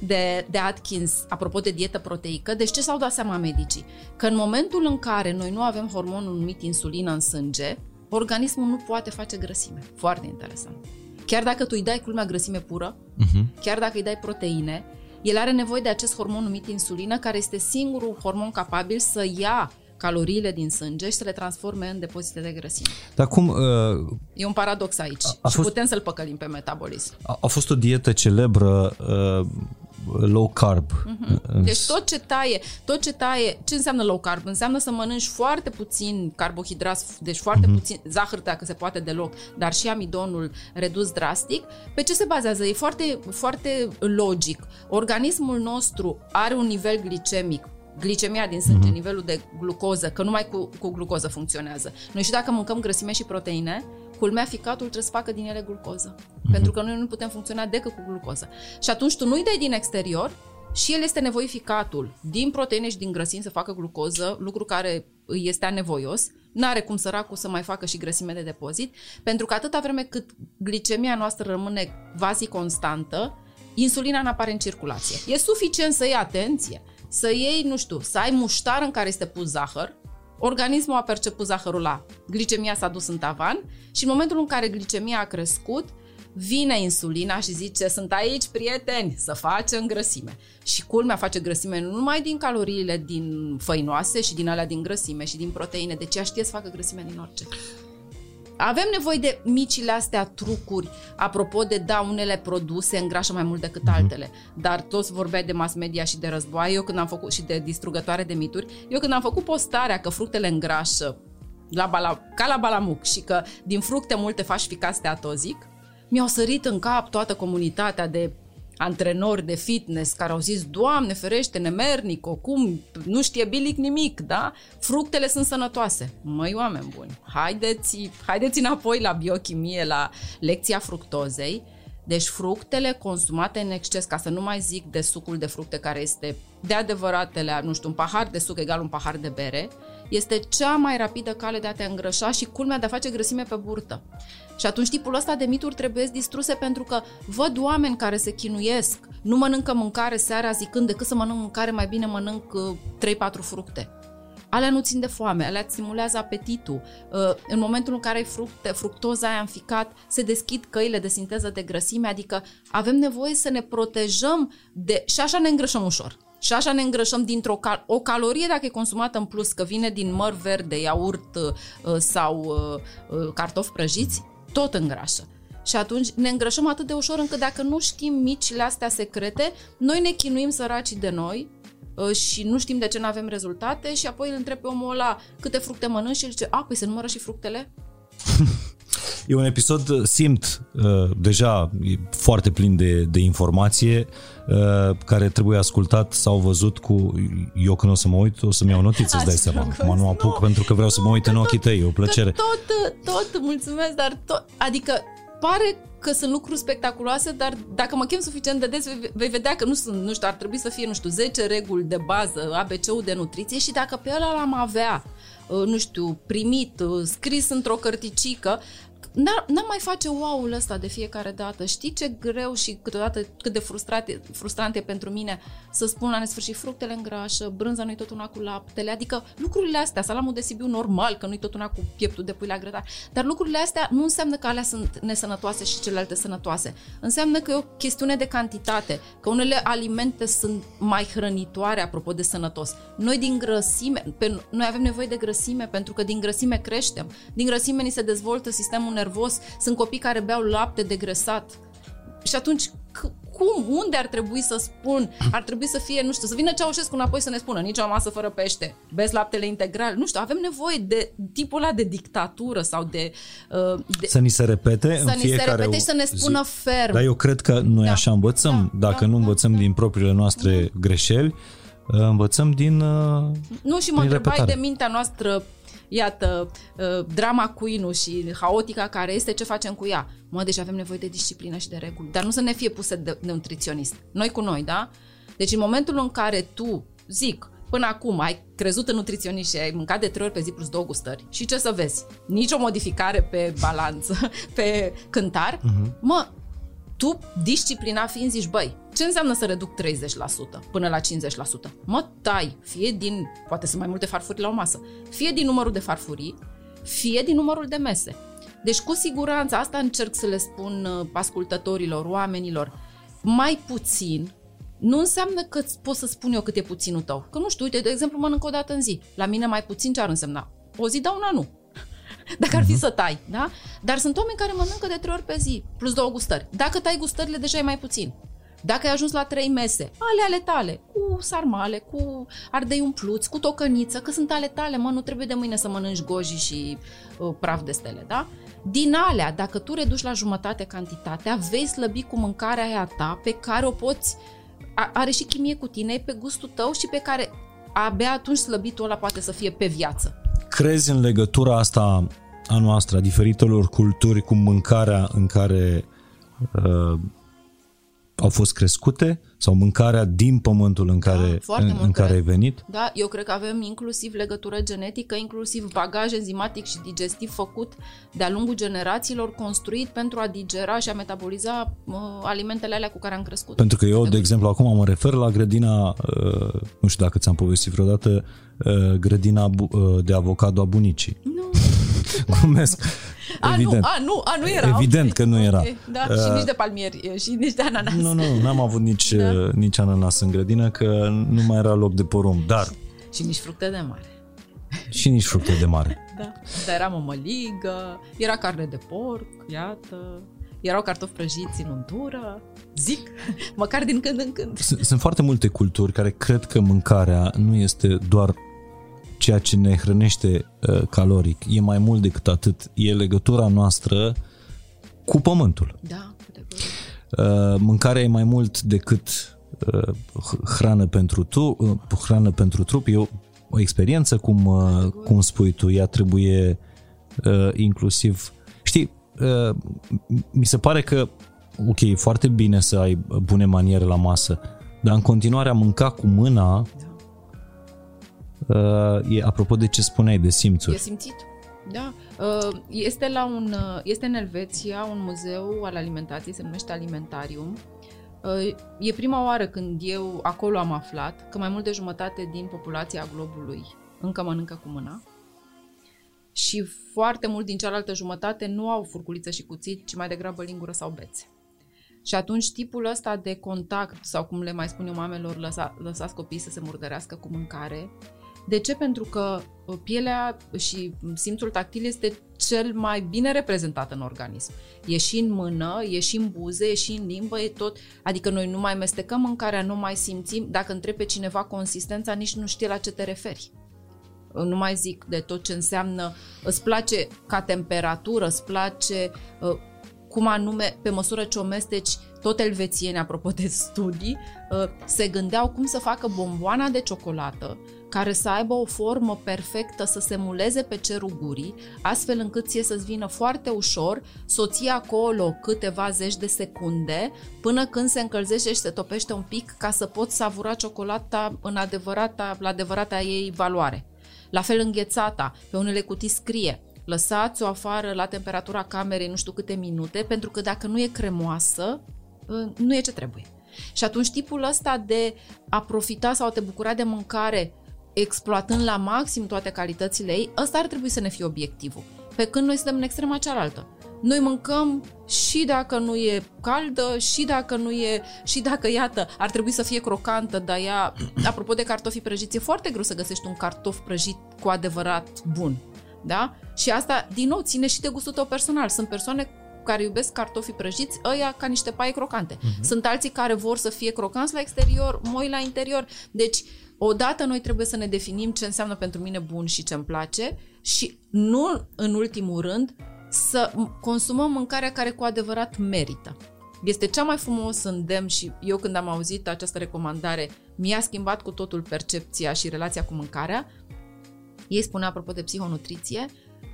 de, de Atkins, apropo de dietă proteică. Deci ce s-au dat seama medicii? Că în momentul în care noi nu avem hormonul numit insulină în sânge, organismul nu poate face grăsime. Foarte interesant. Chiar dacă tu îi dai culmea grăsime pură, uh-huh. chiar dacă îi dai proteine, el are nevoie de acest hormon numit insulină, care este singurul hormon capabil să ia caloriile din sânge și să le transforme în depozite de grăsime. Dar cum... Uh, e un paradox aici a, a și fost, putem să-l păcălim pe metabolism. A, a fost o dietă celebră uh, low carb. Uh-huh. Deci tot ce taie, tot ce taie, ce înseamnă low carb? Înseamnă să mănânci foarte puțin carbohidrați, deci foarte uh-huh. puțin zahăr dacă se poate deloc, dar și amidonul redus drastic. Pe ce se bazează? E foarte, foarte logic. Organismul nostru are un nivel glicemic glicemia din sânge, uh-huh. nivelul de glucoză, că numai cu, cu glucoză funcționează. Noi și dacă mâncăm grăsime și proteine, culmea ficatul trebuie să facă din ele glucoză. Uh-huh. Pentru că noi nu putem funcționa decât cu glucoză. Și atunci tu nu-i dai din exterior și el este nevoificatul din proteine și din grăsimi să facă glucoză, lucru care îi este anevoios, n-are cum săracul să mai facă și grăsime de depozit, pentru că atâta vreme cât glicemia noastră rămâne quasi constantă, insulina nu apare în circulație. E suficient să iei atenție să iei, nu știu, să ai muștar în care este pus zahăr, organismul a perceput zahărul la, glicemia s-a dus în tavan și în momentul în care glicemia a crescut, vine insulina și zice, sunt aici, prieteni, să facem grăsime. Și culmea face grăsime nu numai din caloriile din făinoase și din alea din grăsime și din proteine, deci ea știe să facă grăsime din orice. Avem nevoie de micile astea trucuri, apropo de, da, unele produse îngrașă mai mult decât mm-hmm. altele, dar toți vorbeai de mass media și de război, eu când am făcut și de distrugătoare de mituri, eu când am făcut postarea că fructele îngrașă la bala, ca la balamuc și că din fructe multe faci ficați atozic, mi-au sărit în cap toată comunitatea de antrenori de fitness care au zis, Doamne ferește, nemernic, cum, nu știe bilic nimic, da? Fructele sunt sănătoase. Măi, oameni buni, haideți, haideți înapoi la biochimie, la lecția fructozei. Deci fructele consumate în exces, ca să nu mai zic de sucul de fructe care este de adevăratele, nu știu, un pahar de suc egal un pahar de bere, este cea mai rapidă cale de a te îngrășa și culmea de a face grăsime pe burtă. Și atunci tipul ăsta de mituri trebuie distruse pentru că văd oameni care se chinuiesc, nu mănâncă mâncare seara zicând decât să mănânc mâncare, mai bine mănânc 3-4 uh, fructe. Alea nu țin de foame, alea stimulează apetitul. Uh, în momentul în care ai fructe, fructoza aia înficat, se deschid căile de sinteză de grăsime, adică avem nevoie să ne protejăm de... și așa ne îngrășăm ușor. Și așa ne îngrășăm dintr-o cal- o calorie dacă e consumată în plus, că vine din măr verde, iaurt uh, sau uh, uh, cartofi prăjiți, tot îngrașă. Și atunci ne îngrășăm atât de ușor încât dacă nu știm micile astea secrete, noi ne chinuim săracii de noi uh, și nu știm de ce nu avem rezultate și apoi îl întreb pe omul ăla câte fructe mănânci și el zice, a, păi se numără și fructele? E un episod, uh, simt, uh, deja e foarte plin de, de informație, uh, care trebuie ascultat sau văzut cu... Eu când o să mă uit, o să-mi iau notițe, îți dai seama. Acum nu apuc nu. pentru că vreau să mă uit în ochii tăi, e o plăcere. tot, tot, mulțumesc, dar tot, adică pare că sunt lucruri spectaculoase, dar dacă mă chem suficient de des, vei vedea că nu sunt, nu știu, ar trebui să fie, nu știu, 10 reguli de bază, ABC-ul de nutriție și dacă pe ăla l-am avea, nu știu, primit, scris într-o cărticică, n-am mai face wow-ul ăsta de fiecare dată. Știi ce greu și câteodată cât de frustrant e, frustrant e pentru mine să spun la nesfârșit fructele în grașă, brânza nu-i tot una cu laptele, adică lucrurile astea, salamul de Sibiu normal, că nu-i tot una cu pieptul de pui la grătar, dar lucrurile astea nu înseamnă că alea sunt nesănătoase și celelalte sănătoase. Înseamnă că e o chestiune de cantitate, că unele alimente sunt mai hrănitoare apropo de sănătos. Noi din grăsime, pe, noi avem nevoie de grăsime pentru că din grăsime creștem. Din grăsime ni se dezvoltă sistemul nervos, sunt copii care beau lapte degresat. Și atunci, cum, unde ar trebui să spun, ar trebui să fie, nu știu, să vină Ceaușescu înapoi să ne spună, nici o masă fără pește, bezi laptele integral, nu știu, avem nevoie de tipul ăla de dictatură sau de... Uh, de să ni se repete să în fiecare Să ni se repete și să ne spună zi. ferm. Dar eu cred că noi da. așa învățăm, da, dacă da, nu învățăm da, din propriile noastre da. greșeli, uh, învățăm din uh, Nu, și mă întrebai de mintea noastră iată, uh, drama Queen și haotica care este, ce facem cu ea? Mă, deci avem nevoie de disciplină și de reguli, dar nu să ne fie puse de, de nutriționist. Noi cu noi, da? Deci în momentul în care tu, zic, până acum ai crezut în nutriționist și ai mâncat de trei ori pe zi plus două gustări și ce să vezi? Nici o modificare pe balanță, pe cântar, uh-huh. mă, tu, disciplina fiind, zici, băi, ce înseamnă să reduc 30% până la 50%? Mă tai, fie din, poate sunt mai multe farfurii la o masă, fie din numărul de farfurii, fie din numărul de mese. Deci, cu siguranță, asta încerc să le spun uh, ascultătorilor, oamenilor, mai puțin nu înseamnă că pot să spun eu cât e puținul tău. Că nu știu, uite, de exemplu, mănânc o dată în zi. La mine mai puțin ce ar însemna? O zi, da, una nu. Dacă ar fi uh-huh. să tai, da? Dar sunt oameni care mănâncă de trei ori pe zi, plus două gustări. Dacă tai gustările, deja e mai puțin. Dacă ai ajuns la trei mese, ale ale tale, cu sarmale, cu ardei umpluți, cu tocăniță, că sunt ale tale, mă, nu trebuie de mâine să mănânci goji și uh, praf de stele, da? Din alea, dacă tu reduci la jumătate cantitatea, vei slăbi cu mâncarea aia ta pe care o poți, a, are și chimie cu tine, pe gustul tău și pe care abia atunci slăbitul ăla poate să fie pe viață. Crezi în legătura asta a noastră, a diferitelor culturi cu mâncarea în care uh, au fost crescute sau mâncarea din pământul în care, da, în, în care ai venit? Da, eu cred că avem inclusiv legătură genetică, inclusiv bagaj enzimatic și digestiv făcut de-a lungul generațiilor, construit pentru a digera și a metaboliza uh, alimentele alea cu care am crescut. Pentru că eu, de, de exemplu, acum mă refer la grădina, uh, nu știu dacă ți-am povestit vreodată, uh, grădina uh, de avocado a bunicii. Nu. Glumesc. Evident. A, nu, a, nu, a, nu era. Evident okay. că nu era. Okay. Da, uh, și nici de palmieri și nici de ananas. Nu, nu, n-am avut nici, da. uh, nici ananas în grădină că nu mai era loc de porumb, dar... Și nici fructe de mare. Și nici fructe de mare. Da. Dar era mămăligă, era carne de porc, iată, erau cartofi prăjiți în untură, zic, măcar din când în când. Sunt foarte multe culturi care cred că mâncarea nu este doar ceea ce ne hrănește uh, caloric, e mai mult decât atât, e legătura noastră cu pământul. Da, uh, mâncarea e mai mult decât uh, hrană pentru tu, uh, hrană pentru trup, e o, o experiență, cum, uh, cum spui tu, ea trebuie uh, inclusiv, știi, uh, mi se pare că, ok, e foarte bine să ai bune maniere la masă, dar în continuare a mânca cu mâna uh, e apropo de ce spuneai de simțuri. E simțit. Da. Uh, este, la un, uh, este în Elveția un muzeu al alimentației, se numește Alimentarium. Uh, e prima oară când eu acolo am aflat că mai mult de jumătate din populația globului încă mănâncă cu mâna și foarte mult din cealaltă jumătate nu au furculiță și cuțit, ci mai degrabă lingură sau bețe. Și atunci tipul ăsta de contact, sau cum le mai spun eu mamelor, lăsa, lăsați copiii să se murdărească cu mâncare, de ce? Pentru că uh, pielea și simțul tactil este cel mai bine reprezentat în organism. E și în mână, e și în buze, e și în limbă, e tot. Adică noi nu mai mestecăm mâncarea, nu mai simțim. Dacă întrebi pe cineva consistența, nici nu știe la ce te referi. Uh, nu mai zic de tot ce înseamnă, îți place ca temperatură, îți place uh, cum anume, pe măsură ce o mesteci, tot elvețieni, apropo de studii, se gândeau cum să facă bomboana de ciocolată care să aibă o formă perfectă, să se muleze pe cerul gurii, astfel încât ție să-ți vină foarte ușor, să ții acolo câteva zeci de secunde, până când se încălzește și se topește un pic, ca să poți savura ciocolata în adevărata, la adevărata ei valoare. La fel înghețata, pe unele cutii scrie lăsați-o afară la temperatura camerei nu știu câte minute, pentru că dacă nu e cremoasă, ă, nu e ce trebuie. Și atunci tipul ăsta de a profita sau a te bucura de mâncare exploatând la maxim toate calitățile ei, ăsta ar trebui să ne fie obiectivul. Pe când noi suntem în extrema cealaltă. Noi mâncăm și dacă nu e caldă, și dacă nu e, și dacă, iată, ar trebui să fie crocantă, dar ea, apropo de cartofi prăjiți, e foarte greu să găsești un cartof prăjit cu adevărat bun. Da? Și asta, din nou, ține și de gustul tău personal. Sunt persoane care iubesc cartofii prăjiți, ăia ca niște paie crocante. Uh-huh. Sunt alții care vor să fie crocanți la exterior, moi la interior. Deci, Odată noi trebuie să ne definim ce înseamnă pentru mine bun și ce îmi place și nu în ultimul rând să consumăm mâncarea care cu adevărat merită. Este cea mai frumos îndemn și eu când am auzit această recomandare mi-a schimbat cu totul percepția și relația cu mâncarea. Ei spunea apropo de psihonutriție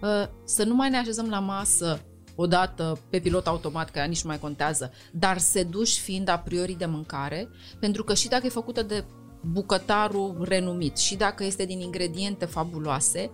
ă, să nu mai ne așezăm la masă odată pe pilot automat, că ea nici nu mai contează, dar seduși fiind a priori de mâncare, pentru că și dacă e făcută de bucătarul renumit și dacă este din ingrediente fabuloase,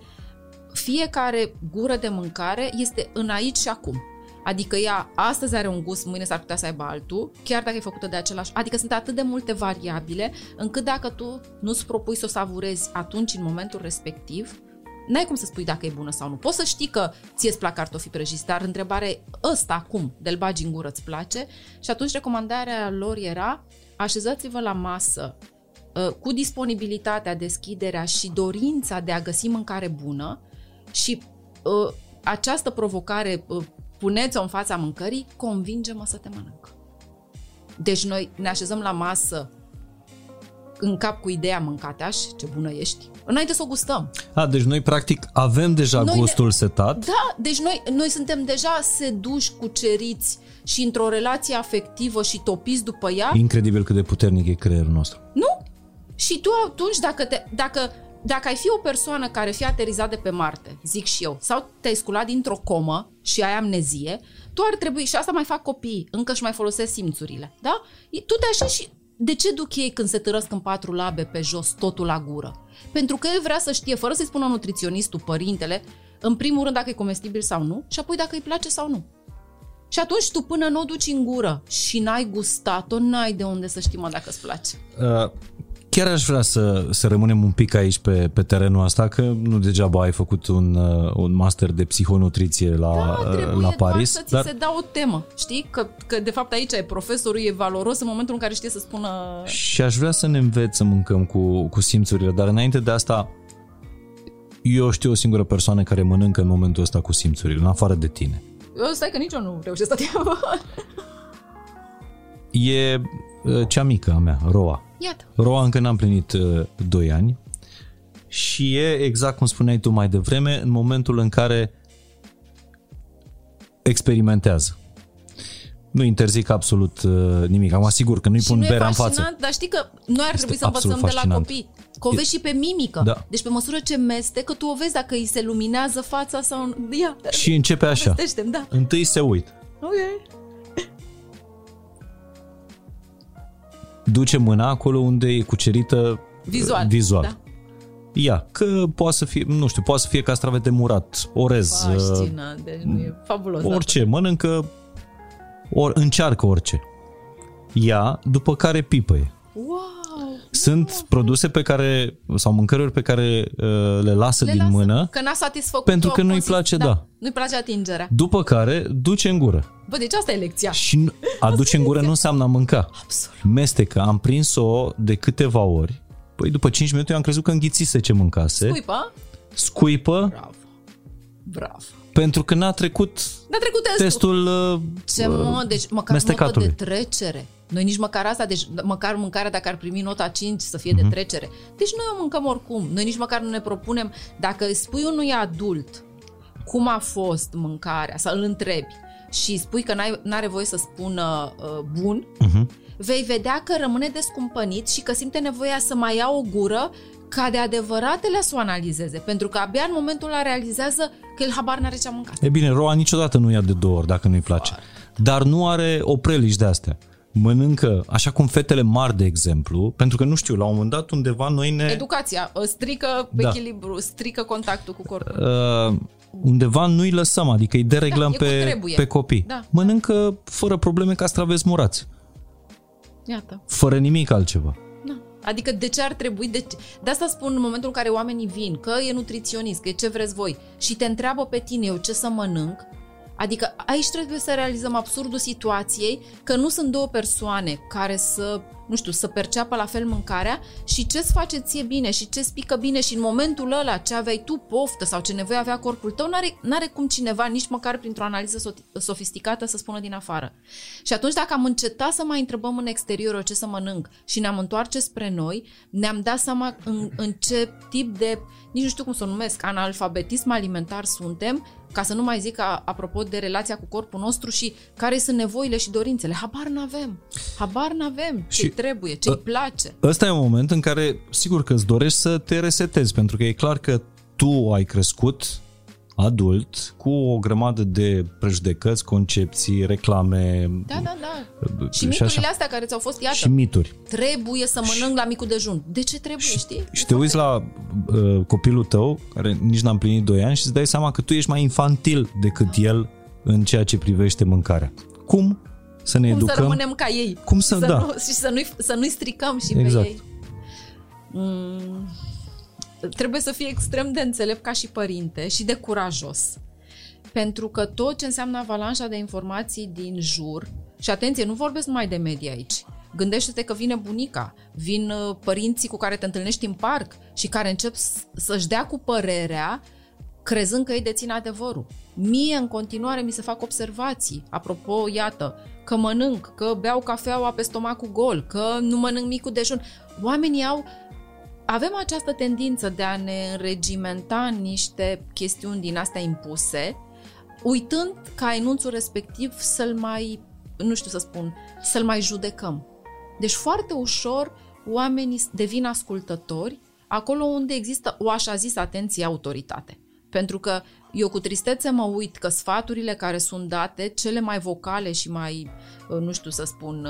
fiecare gură de mâncare este în aici și acum. Adică ea astăzi are un gust, mâine s-ar putea să aibă altul, chiar dacă e făcută de același. Adică sunt atât de multe variabile, încât dacă tu nu-ți propui să o savurezi atunci, în momentul respectiv, n-ai cum să spui dacă e bună sau nu. Poți să știi că ție îți plac cartofii prăjiți, dar întrebarea e ăsta acum, de-l bagi în gură, îți place? Și atunci recomandarea lor era așezați-vă la masă Uh, cu disponibilitatea, deschiderea și dorința de a găsi mâncare bună și uh, această provocare, uh, puneți-o în fața mâncării, convinge-mă să te mănânc. Deci noi ne așezăm la masă în cap cu ideea mâncateaș, ce bună ești, înainte să o gustăm. A, deci noi practic avem deja noi gustul ne... setat. Da, deci noi, noi suntem deja seduși, cuceriți și într-o relație afectivă și topiți după ea. Incredibil cât de puternic e creierul nostru. Nu? Și tu atunci, dacă, te, dacă, dacă ai fi o persoană care fi aterizat de pe Marte, zic și eu, sau te-ai sculat dintr-o comă și ai amnezie, tu ar trebui, și asta mai fac copiii, încă și mai folosesc simțurile, da? Tu te așa și de ce duc ei când se târăsc în patru labe pe jos, totul la gură? Pentru că el vrea să știe, fără să-i spună nutriționistul, părintele, în primul rând dacă e comestibil sau nu și apoi dacă îi place sau nu. Și atunci tu până nu o duci în gură și n-ai gustat-o, n-ai de unde să știi mă dacă îți place. Uh, Chiar aș vrea să, să rămânem un pic aici pe, pe terenul ăsta, că nu degeaba ai făcut un, uh, un master de psihonutriție la, da, uh, la Paris. să ți dar... se dea o temă, știi? Că, că de fapt aici e profesorul, e valoros în momentul în care știe să spună... Și aș vrea să ne înveți să mâncăm cu, cu simțurile, dar înainte de asta Eu știu o singură persoană care mănâncă în momentul ăsta cu simțurile, în afară de tine. Eu stai că nici eu nu reușesc să treabă. E uh, cea mică a mea, Roa. Iată. Roa încă n-am plinit uh, 2 ani și e exact cum spuneai tu mai devreme, în momentul în care experimentează. Nu interzic absolut uh, nimic. Am asigur că nu-i Și pun nu e berea în fascinant, față. dar știi că noi ar trebui să absolut învățăm de la fascinant. copii. Că o vezi și pe mimică. Da. Deci pe măsură ce mestecă, tu o vezi dacă îi se luminează fața sau... Ia, Și începe așa. Vestește-mi, da. Întâi se uit. Ok. Duce mâna acolo unde e cucerită Vizual. vizual. Da. Ia, că poate să fie, nu știu, poate să fie castravete murat, orez, uh, Fascinant, deci nu e fabulos. da. orice, mănâncă, or, încearcă orice. Ia, după care pipăie. Wow! Sunt produse pe care, sau mâncăruri pe care uh, le lasă Le din lasă, mână, Că n-a satisfăcut pentru că nu-i place, da. Nu-i place atingerea. după care duce în gură. Bă, deci asta e lecția. Și nu- a duce în gură nu înseamnă a mânca. Absolut. Mestecă, am prins-o de câteva ori. Păi după 5 minute eu am crezut că înghițise ce mâncase. Scuipă? Scuipă Bravo. Bravo. pentru că n-a trecut N-a trecut testul. testul uh, Ce mă, deci măcar notă mestecatului. de trecere. Noi nici măcar asta, deci măcar mâncarea dacă ar primi nota 5 să fie Mhm. de trecere. Deci noi o mâncăm oricum. Noi nici măcar nu ne propunem, dacă îi spui unui adult cum a fost mâncarea, să îl întrebi și spui că n-ai, n-are voie să spună uh, bun, Mhm. vei vedea că rămâne descumpănit și că simte nevoia să mai ia o gură ca de adevăratele să o analizeze. Pentru că abia în momentul ăla realizează că el habar n-are ce a mâncat. E bine, roa niciodată nu ia de două ori dacă nu-i place. Dar nu are oprelici de astea. Mănâncă, așa cum fetele mari, de exemplu, pentru că nu știu, la un moment dat undeva noi ne... Educația uh, strică Da. echilibru, strică contactul cu corpul. Uh, undeva nu-i lăsăm, adică îi dereglăm Da, e cum pe, trebuie. pe copii. Da. Mănâncă fără probleme castraveți murați, Iată. fără nimic altceva. Da. Adică de ce ar trebui, de, ce- de asta spun în momentul în care oamenii vin, că e nutriționist, că e ce vreți voi și te întreabă pe tine eu ce să mănânc, adică aici trebuie să realizăm absurdul situației că nu sunt două persoane care să, nu știu, să perceapă la fel mâncarea și ce-ți face ție bine și ce-ți pică bine și în momentul ăla ce aveai tu poftă sau ce nevoie avea corpul tău, n-are, n-are cum cineva, nici măcar printr-o analiză so- sofisticată să spună din afară. Și atunci dacă am încetat să mai întrebăm în exterior eu ce să mănânc și ne-am întoarce spre noi, ne-am dat seama în, în ce tip de, nici nu știu cum să o numesc, analfabetism alimentar suntem, ca să nu mai zic a, apropo de relația cu corpul nostru și care sunt nevoile și dorințele. Habar n-avem. Habar n-avem ce Și- trebuie, ce-i place. Ăsta e un moment în care, sigur că îți dorești să te resetezi, pentru că e clar că tu ai crescut adult cu o grămadă de prejudecăți, concepții, reclame Da, da, da. Și și miturile așa. astea care ți-au fost, iată, și mituri. trebuie să mănânc la micul dejun. De ce trebuie, știi? Și te uiți la uh, copilul tău, care nici n-a împlinit 2 ani și îți dai seama că tu ești mai infantil decât el în ceea ce privește mâncarea. Cum să ne Cum educăm? să rămânem ca ei. Cum să- să da. nu, și să nu-i, să nu-i stricăm și Exact. pe ei. Mm, trebuie să fii extrem de înțelept ca și părinte și de curajos. Pentru că tot ce înseamnă avalanșa de informații din jur, și atenție, nu vorbesc numai de media aici, Gândește-te că vine bunica, vin uh, părinții cu care te întâlnești în parc și care încep s- să-și dea cu părerea crezând că ei dețin adevărul. Mie în continuare mi se fac observații. Apropo, iată, că mănânc, că beau cafeaua pe stomacul gol, că nu mănânc micul dejun. Oamenii au avem această tendință de a ne înregimenta în niște chestiuni din astea impuse, uitând ca enunțul respectiv să-l mai, nu știu să spun, să-l mai judecăm. Deci foarte ușor oamenii devin ascultători acolo unde există o așa zis atenție autoritate. Pentru că eu cu tristețe mă uit că sfaturile care sunt date, cele mai vocale și mai, nu știu să spun,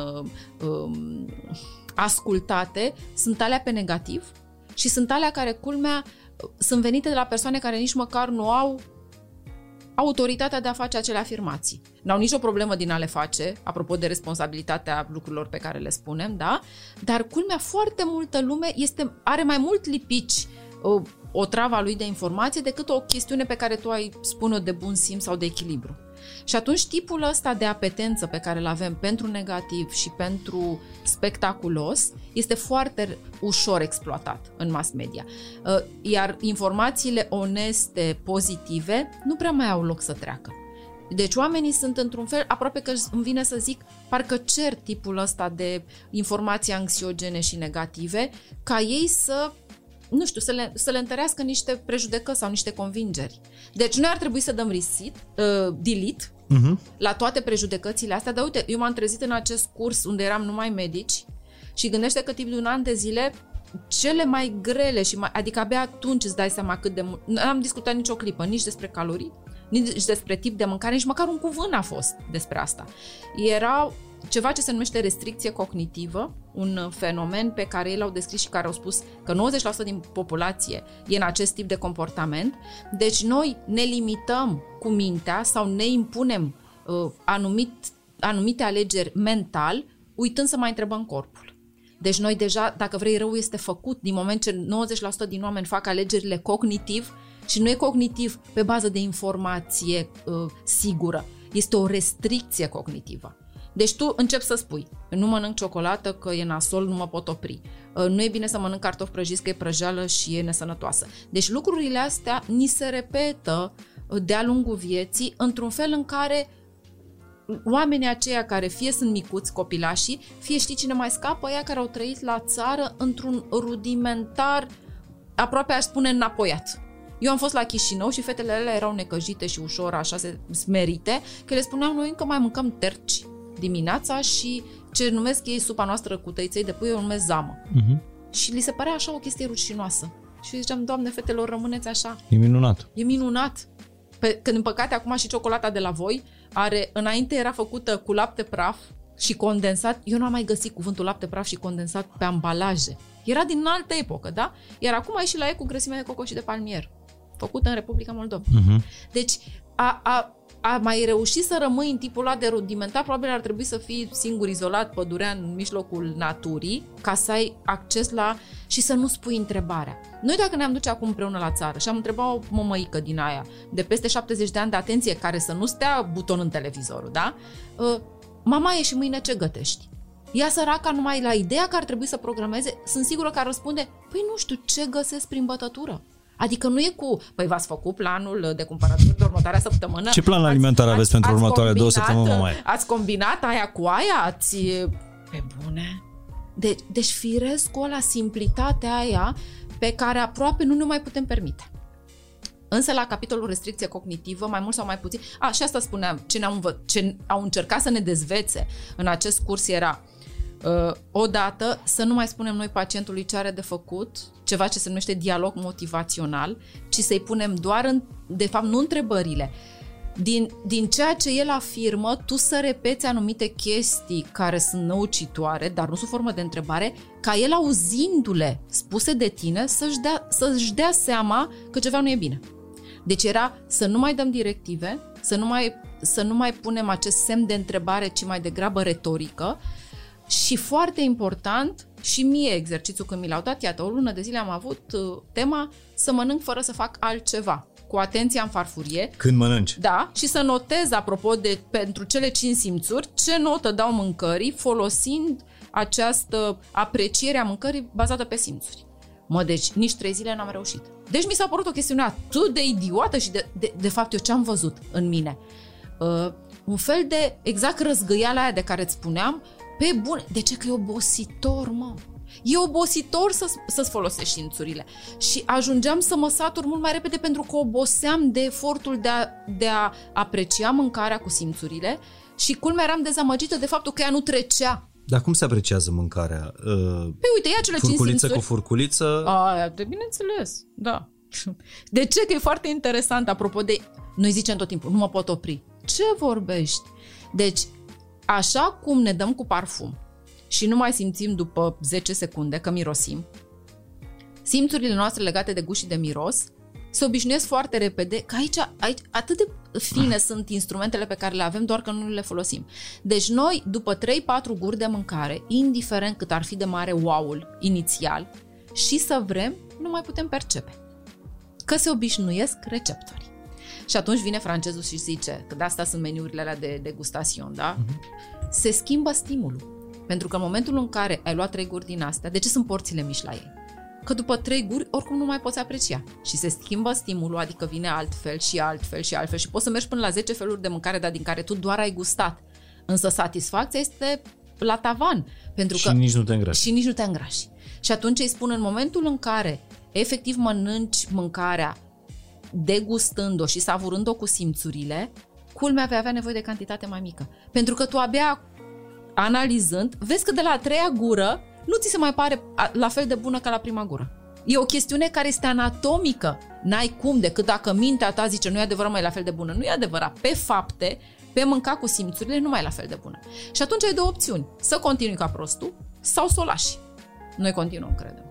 um, ascultate, sunt alea pe negativ și sunt alea care, culmea, sunt venite de la persoane care nici măcar nu au autoritatea de a face acele afirmații. N-au nicio problemă din a le face, apropo de responsabilitatea lucrurilor pe care le spunem, da? Dar culmea, foarte multă lume este, are mai mult lipici o, o travă a lui de informație decât o chestiune pe care tu ai spune-o de bun simț sau de echilibru. Și atunci tipul ăsta de apetență pe care îl avem pentru negativ și pentru spectaculos este foarte ușor exploatat în mass media. Uh, iar informațiile oneste, pozitive, nu prea mai au loc să treacă. Deci oamenii sunt într-un fel, aproape că îmi vine să zic, parcă cer tipul ăsta de informații anxiogene și negative, ca ei să nu știu, să le, să le întărească niște prejudecăți sau niște convingeri. Deci noi ar trebui să dăm receipt, uh, delete uh-huh. la toate prejudecățile astea, dar uite, eu m-am trezit în acest curs unde eram numai medici și gândește că timp de un an de zile cele mai grele și mai, adică abia atunci îți dai seama cât de mult, nu am discutat nicio clipă nici despre calorii, nici despre tip de mâncare, nici măcar un cuvânt a fost despre asta. Era ceva ce se numește restricție cognitivă, un fenomen pe care ei l-au descris și care au spus că 90% din populație e în acest tip de comportament. Deci noi ne limităm cu mintea sau ne impunem uh, anumit, anumite alegeri mental, uitând să mai întrebăm corpul. Deci noi deja, dacă vrei, rău este făcut din moment ce 90% din oameni fac alegerile cognitiv și nu e cognitiv pe bază de informație uh, sigură. Este o restricție cognitivă. Deci tu începi să spui, nu mănânc ciocolată că e nasol, nu mă pot opri. Uh, nu e bine să mănânc cartofi prăjiți că e prăjeală și e nesănătoasă. Deci lucrurile astea ni se repetă uh, de-a lungul vieții într-un fel în care oamenii aceia care fie sunt micuți copilașii, fie știi cine mai scapă, ea care au trăit la țară într-un rudimentar, aproape aș spune înapoiat. Eu am fost la Chișinău și fetele alea erau necăjite și ușor așa smerite, că le spuneam noi încă mai mâncăm terci dimineața și ce numesc ei supa noastră cu tăiței de pui, o numesc zamă. Uh-huh. Și li se părea așa o chestie rușinoasă. Și ziceam, doamne, fetelor, rămâneți așa. E minunat. E minunat. Pe, când, în păcate, acum și ciocolata de la voi are, înainte era făcută cu lapte praf și condensat. Eu nu am mai găsit cuvântul lapte praf și condensat pe ambalaje. Era din altă epocă, da? Iar acum ai și la e cu grăsime de coco și de palmier. Făcută în Republica Moldova. Uh-huh. Deci, a, a, a mai reuși să rămâi în tipul ăla de rudimentar, probabil ar trebui să fii singur, izolat, pădurea în mijlocul naturii, ca să ai acces la și să nu spui întrebarea. Noi dacă ne-am duce acum împreună la țară și am întrebat o mămăică din aia, de peste 70 de ani de atenție, care să nu stea buton în televizorul, da? Uh, mama e și mâine ce gătești? Ea săraca numai la ideea că ar trebui să programeze, sunt sigură că ar răspunde, păi nu știu, ce găsesc prin bătătură? Adică nu e cu, păi v-ați făcut planul de cumpărături de următoarea săptămână? Ce plan alimentar ați, aveți pentru următoarele două săptămâni, mai? Ați combinat aia cu aia? Ați... Pe bune? De, deci firescul ăla, simplitatea aia pe care aproape nu ne mai putem permite. Însă la capitolul restricție cognitivă, mai mult sau mai puțin, a, și asta spuneam, ce, ne-au învă- ce au încercat să ne dezvețe în acest curs era Uh, odată să nu mai spunem noi pacientului ce are de făcut, ceva ce se numește dialog motivațional, ci să-i punem doar, în, de fapt, nu întrebările, din, din ceea ce el afirmă, tu să repeți anumite chestii care sunt năucitoare, dar nu sub formă de întrebare, ca el auzindu-le spuse de tine să-și dea, să-și dea seama că ceva nu e bine. Deci era să nu mai dăm directive, să nu mai, să nu mai punem acest semn de întrebare, ci mai degrabă retorică și foarte important, și mie exercițiul când mi l-au dat, iată, o lună de zile am avut uh, tema să mănânc fără să fac altceva cu atenția în farfurie. Când mănânci. Da, și să notez, apropo de pentru cele cinci simțuri, ce notă dau mâncării folosind această apreciere a mâncării bazată pe simțuri. Mă, deci nici trei zile n-am reușit. Deci mi s-a părut o chestiune atât de idiotă și de, de, de fapt eu ce am văzut în mine. Uh, un fel de exact răzgăiala aia de care îți spuneam, pe bun, de ce? Că e obositor, mă. E obositor să, să-ți folosești simțurile. Și ajungeam să mă satur mult mai repede pentru că oboseam de efortul de a, de a aprecia mâncarea cu simțurile și culmea eram dezamăgită de faptul că ea nu trecea. Dar cum se apreciază mâncarea? Uh, păi uite, ia cele furculiță cinci simțuri. cu furculiță? A, de bineînțeles, da. De ce? Că e foarte interesant, apropo de... Noi zicem tot timpul, nu mă pot opri. Ce vorbești? Deci, Așa cum ne dăm cu parfum și nu mai simțim după 10 secunde că mirosim, simțurile noastre legate de gust și de miros se obișnuiesc foarte repede, că aici, aici atât de fine sunt instrumentele pe care le avem, doar că nu le folosim. Deci noi, după 3-4 guri de mâncare, indiferent cât ar fi de mare wow-ul inițial, și să vrem, nu mai putem percepe. Că se obișnuiesc receptorii. Și atunci vine francezul și zice, că de asta sunt meniurile alea de degustațion, da? Uh-huh. Se schimbă stimulul. Pentru că în momentul în care ai luat trei guri din astea, de ce sunt porțile mici la ei? Că după trei guri, oricum nu mai poți aprecia. Și se schimbă stimulul, adică vine altfel și altfel și altfel și poți să mergi până la 10 feluri de mâncare, dar din care tu doar ai gustat. Însă satisfacția este la tavan. Pentru și că, nici nu te îngrași. Și nici nu te îngrași. Și atunci îi spun în momentul în care efectiv mănânci mâncarea degustând-o și savurând-o cu simțurile, culmea vei avea nevoie de cantitate mai mică. Pentru că tu abia analizând, vezi că de la a treia gură nu ți se mai pare la fel de bună ca la prima gură. E o chestiune care este anatomică. N-ai cum decât dacă mintea ta zice nu e adevărat mai la fel de bună. Nu e adevărat. Pe fapte, pe mânca cu simțurile, nu mai e la fel de bună. Și atunci ai două opțiuni. Să continui ca prostul sau să o lași. Noi continuăm, credem.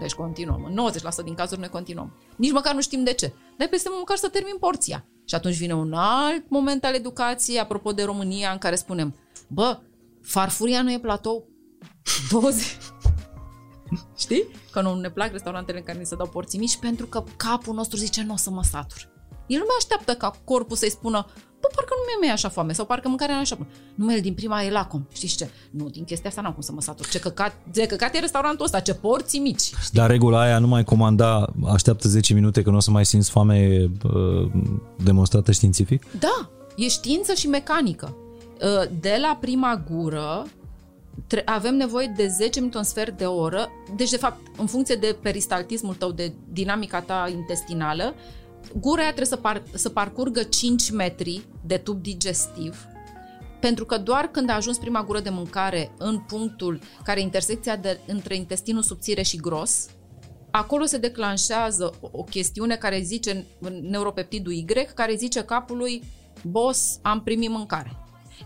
Deci continuăm. În 90% din cazuri noi continuăm. Nici măcar nu știm de ce. Dar peste măcar să termin porția. Și atunci vine un alt moment al educației, apropo de România, în care spunem, bă, farfuria nu e platou, 20. Știi? Că nu ne plac restaurantele în care ni se dau porții mici pentru că capul nostru zice nu o să mă satur. El nu mai așteaptă ca corpul să-i spună bă, parcă nu mi-e așa foame sau parcă mâncarea nu e așa bună. Numele din prima e lacom. Știți ce? Nu, din chestia asta n-am cum să mă satur. Ce căcat, ce căcat e restaurantul ăsta, ce porții mici. Știi? Dar regula aia nu mai comanda, așteaptă 10 minute că nu o să mai simți foame uh, demonstrată științific? Da, e știință și mecanică. Uh, de la prima gură avem nevoie de 10 minute, un sfert de oră, deci de fapt în funcție de peristaltismul tău, de dinamica ta intestinală, gura aia trebuie să, par, să parcurgă 5 metri de tub digestiv, pentru că doar când a ajuns prima gură de mâncare în punctul care e intersecția de, între intestinul subțire și gros, acolo se declanșează o, o chestiune care zice, neuropeptidul Y, care zice capului, boss, am primit mâncare.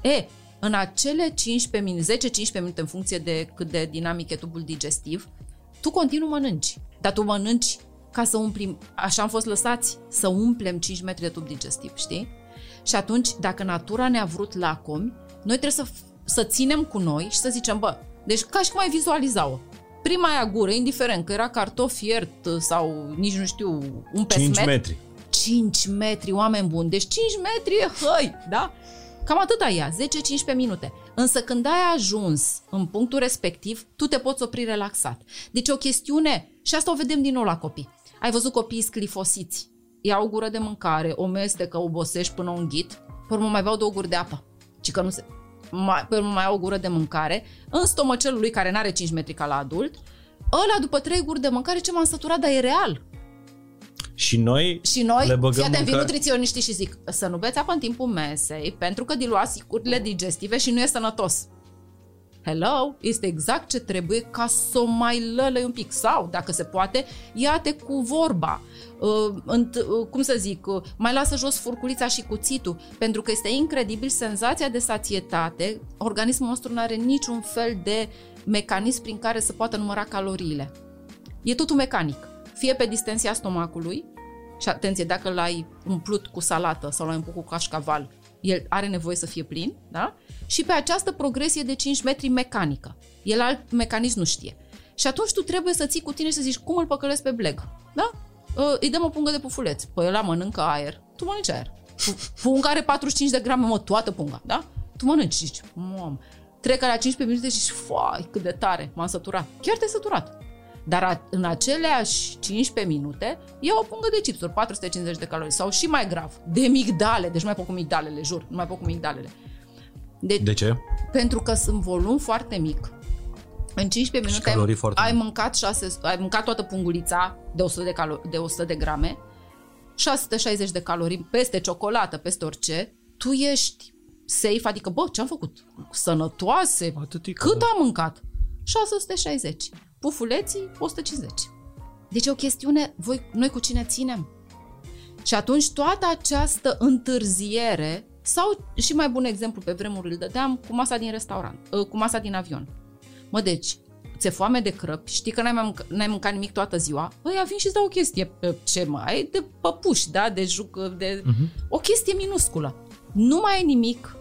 E, în acele 15 minute, 10-15 minute în funcție de cât de dinamic e tubul digestiv, tu continuu mănânci. Dar tu mănânci ca să umplim, așa am fost lăsați, să umplem 5 metri de tub digestiv, știi? Și atunci, dacă natura ne-a vrut lacomi, noi trebuie să, să ținem cu noi și să zicem, bă, deci ca și cum ai vizualiza-o. Prima aia gură, indiferent că era cartof fiert sau nici nu știu, un pesmet. 5 metri. 5 metri, oameni buni. Deci 5 metri e hăi, da? Cam atât ia, 10-15 minute. Însă când ai ajuns în punctul respectiv, tu te poți opri relaxat. Deci o chestiune, și asta o vedem din nou la copii. Ai văzut copiii sclifosiți. Iau o gură de mâncare, o mestecă, obosești până un ghit, pe urmă mai beau două guri de apă. Ci că nu se... Mai, pe urmă mai au o gură de mâncare, în stomacelul lui care nu are 5 metri ca la adult, ăla după trei guri de mâncare ce m-am săturat, dar e real. Și noi, și noi le băgăm fii mânca... nutriționiștii și zic să nu beți apă în timpul mesei pentru că diluați sicurile digestive și nu e sănătos. Hello, este exact ce trebuie ca să o mai lălăi un pic. Sau, dacă se poate, ia-te cu vorba. Uh, înt, uh, cum să zic, uh, mai lasă jos furculița și cuțitul, pentru că este incredibil senzația de sațietate. Organismul nostru nu are niciun fel de mecanism prin care să poată număra caloriile. E totul mecanic. Fie pe distensia stomacului, și atenție, dacă l-ai umplut cu salată sau l-ai umplut cu cașcaval, el are nevoie să fie plin, da? Și pe această progresie de 5 metri mecanică. El alt mecanism nu știe. Și atunci tu trebuie să ții cu tine și să zici cum îl păcălesc pe bleg, da? Uh, îi dăm o pungă de pufuleț. Păi ăla mănâncă aer. Tu mănânci aer. Punga are 45 de grame, mă, toată punga, da? Tu mănânci și zici, mom, trec la 15 minute și zici, fai, cât de tare, m-am săturat. Chiar te-ai săturat. Dar în aceleași 15 minute iau o pungă de chipsuri, 450 de calorii sau și mai grav, de migdale, deci nu mai pot cu migdalele, jur, nu mai pot cu migdalele. De, de ce? Pentru că sunt volum foarte mic. În 15 minute ai, ai, mâncat 6, ai mâncat toată pungulița de 100 de, calo- de 100 de grame, 660 de calorii peste ciocolată, peste orice, tu ești safe, adică, bă, ce-am făcut? Sănătoase? Atâtică, Cât da. am mâncat? 660 pufuleții 150. Deci e o chestiune, voi, noi cu cine ținem? Și atunci toată această întârziere, sau și mai bun exemplu pe vremuri îl dădeam cu masa din restaurant, ă, cu masa din avion. Mă, deci, ți-e foame de crăpi, știi că n-ai, mai mânca, n-ai mâncat nimic toată ziua, ăia vin și îți dau o chestie, ce mai, de păpuși, da, de juc, de... Uh-huh. O chestie minusculă. Nu mai ai nimic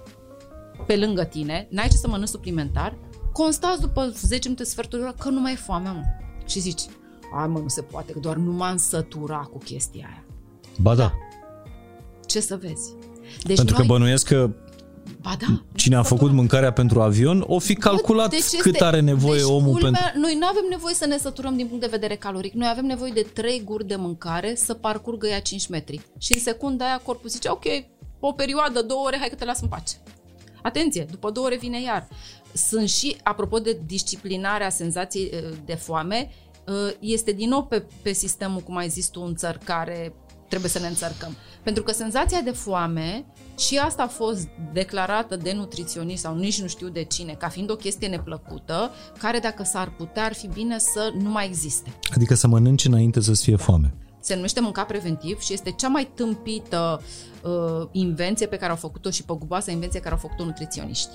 pe lângă tine, n-ai ce să mănânci suplimentar, constați după 10 minute sfertul de oră că nu mai e foamea, mă. Și zici, ai mă, nu se poate, că doar nu m-am săturat cu chestia aia. Ba da. Ce să vezi? Deci Pentru noi... că bănuiesc că Ba da, cine a făcut mâncarea pentru avion o fi calculat deci este, cât are nevoie deci omul culmea, pentru... Noi nu avem nevoie să ne săturăm din punct de vedere caloric. Noi avem nevoie de 3 guri de mâncare să parcurgă ea 5 metri. Și în secunda aia corpul zice, ok, o perioadă, două ore, hai că te las în pace. Atenție, după două ore vine iar. Sunt și, apropo de disciplinarea senzației eh, de foame, eh, este din nou pe, pe sistemul, cum ai zis tu, înțărcare, trebuie să ne înțărcăm. Pentru că senzația de foame, și asta a fost declarată de nutriționist sau nici nu știu de cine, ca fiind o chestie neplăcută, care dacă s-ar putea, ar fi bine să nu mai existe. Adică să mănânci înainte să-ți fie foame. Se numește mânca preventiv și este cea mai tâmpită uh, invenție pe care au făcut-o și păguboasă invenție care au făcut-o nutriționiști.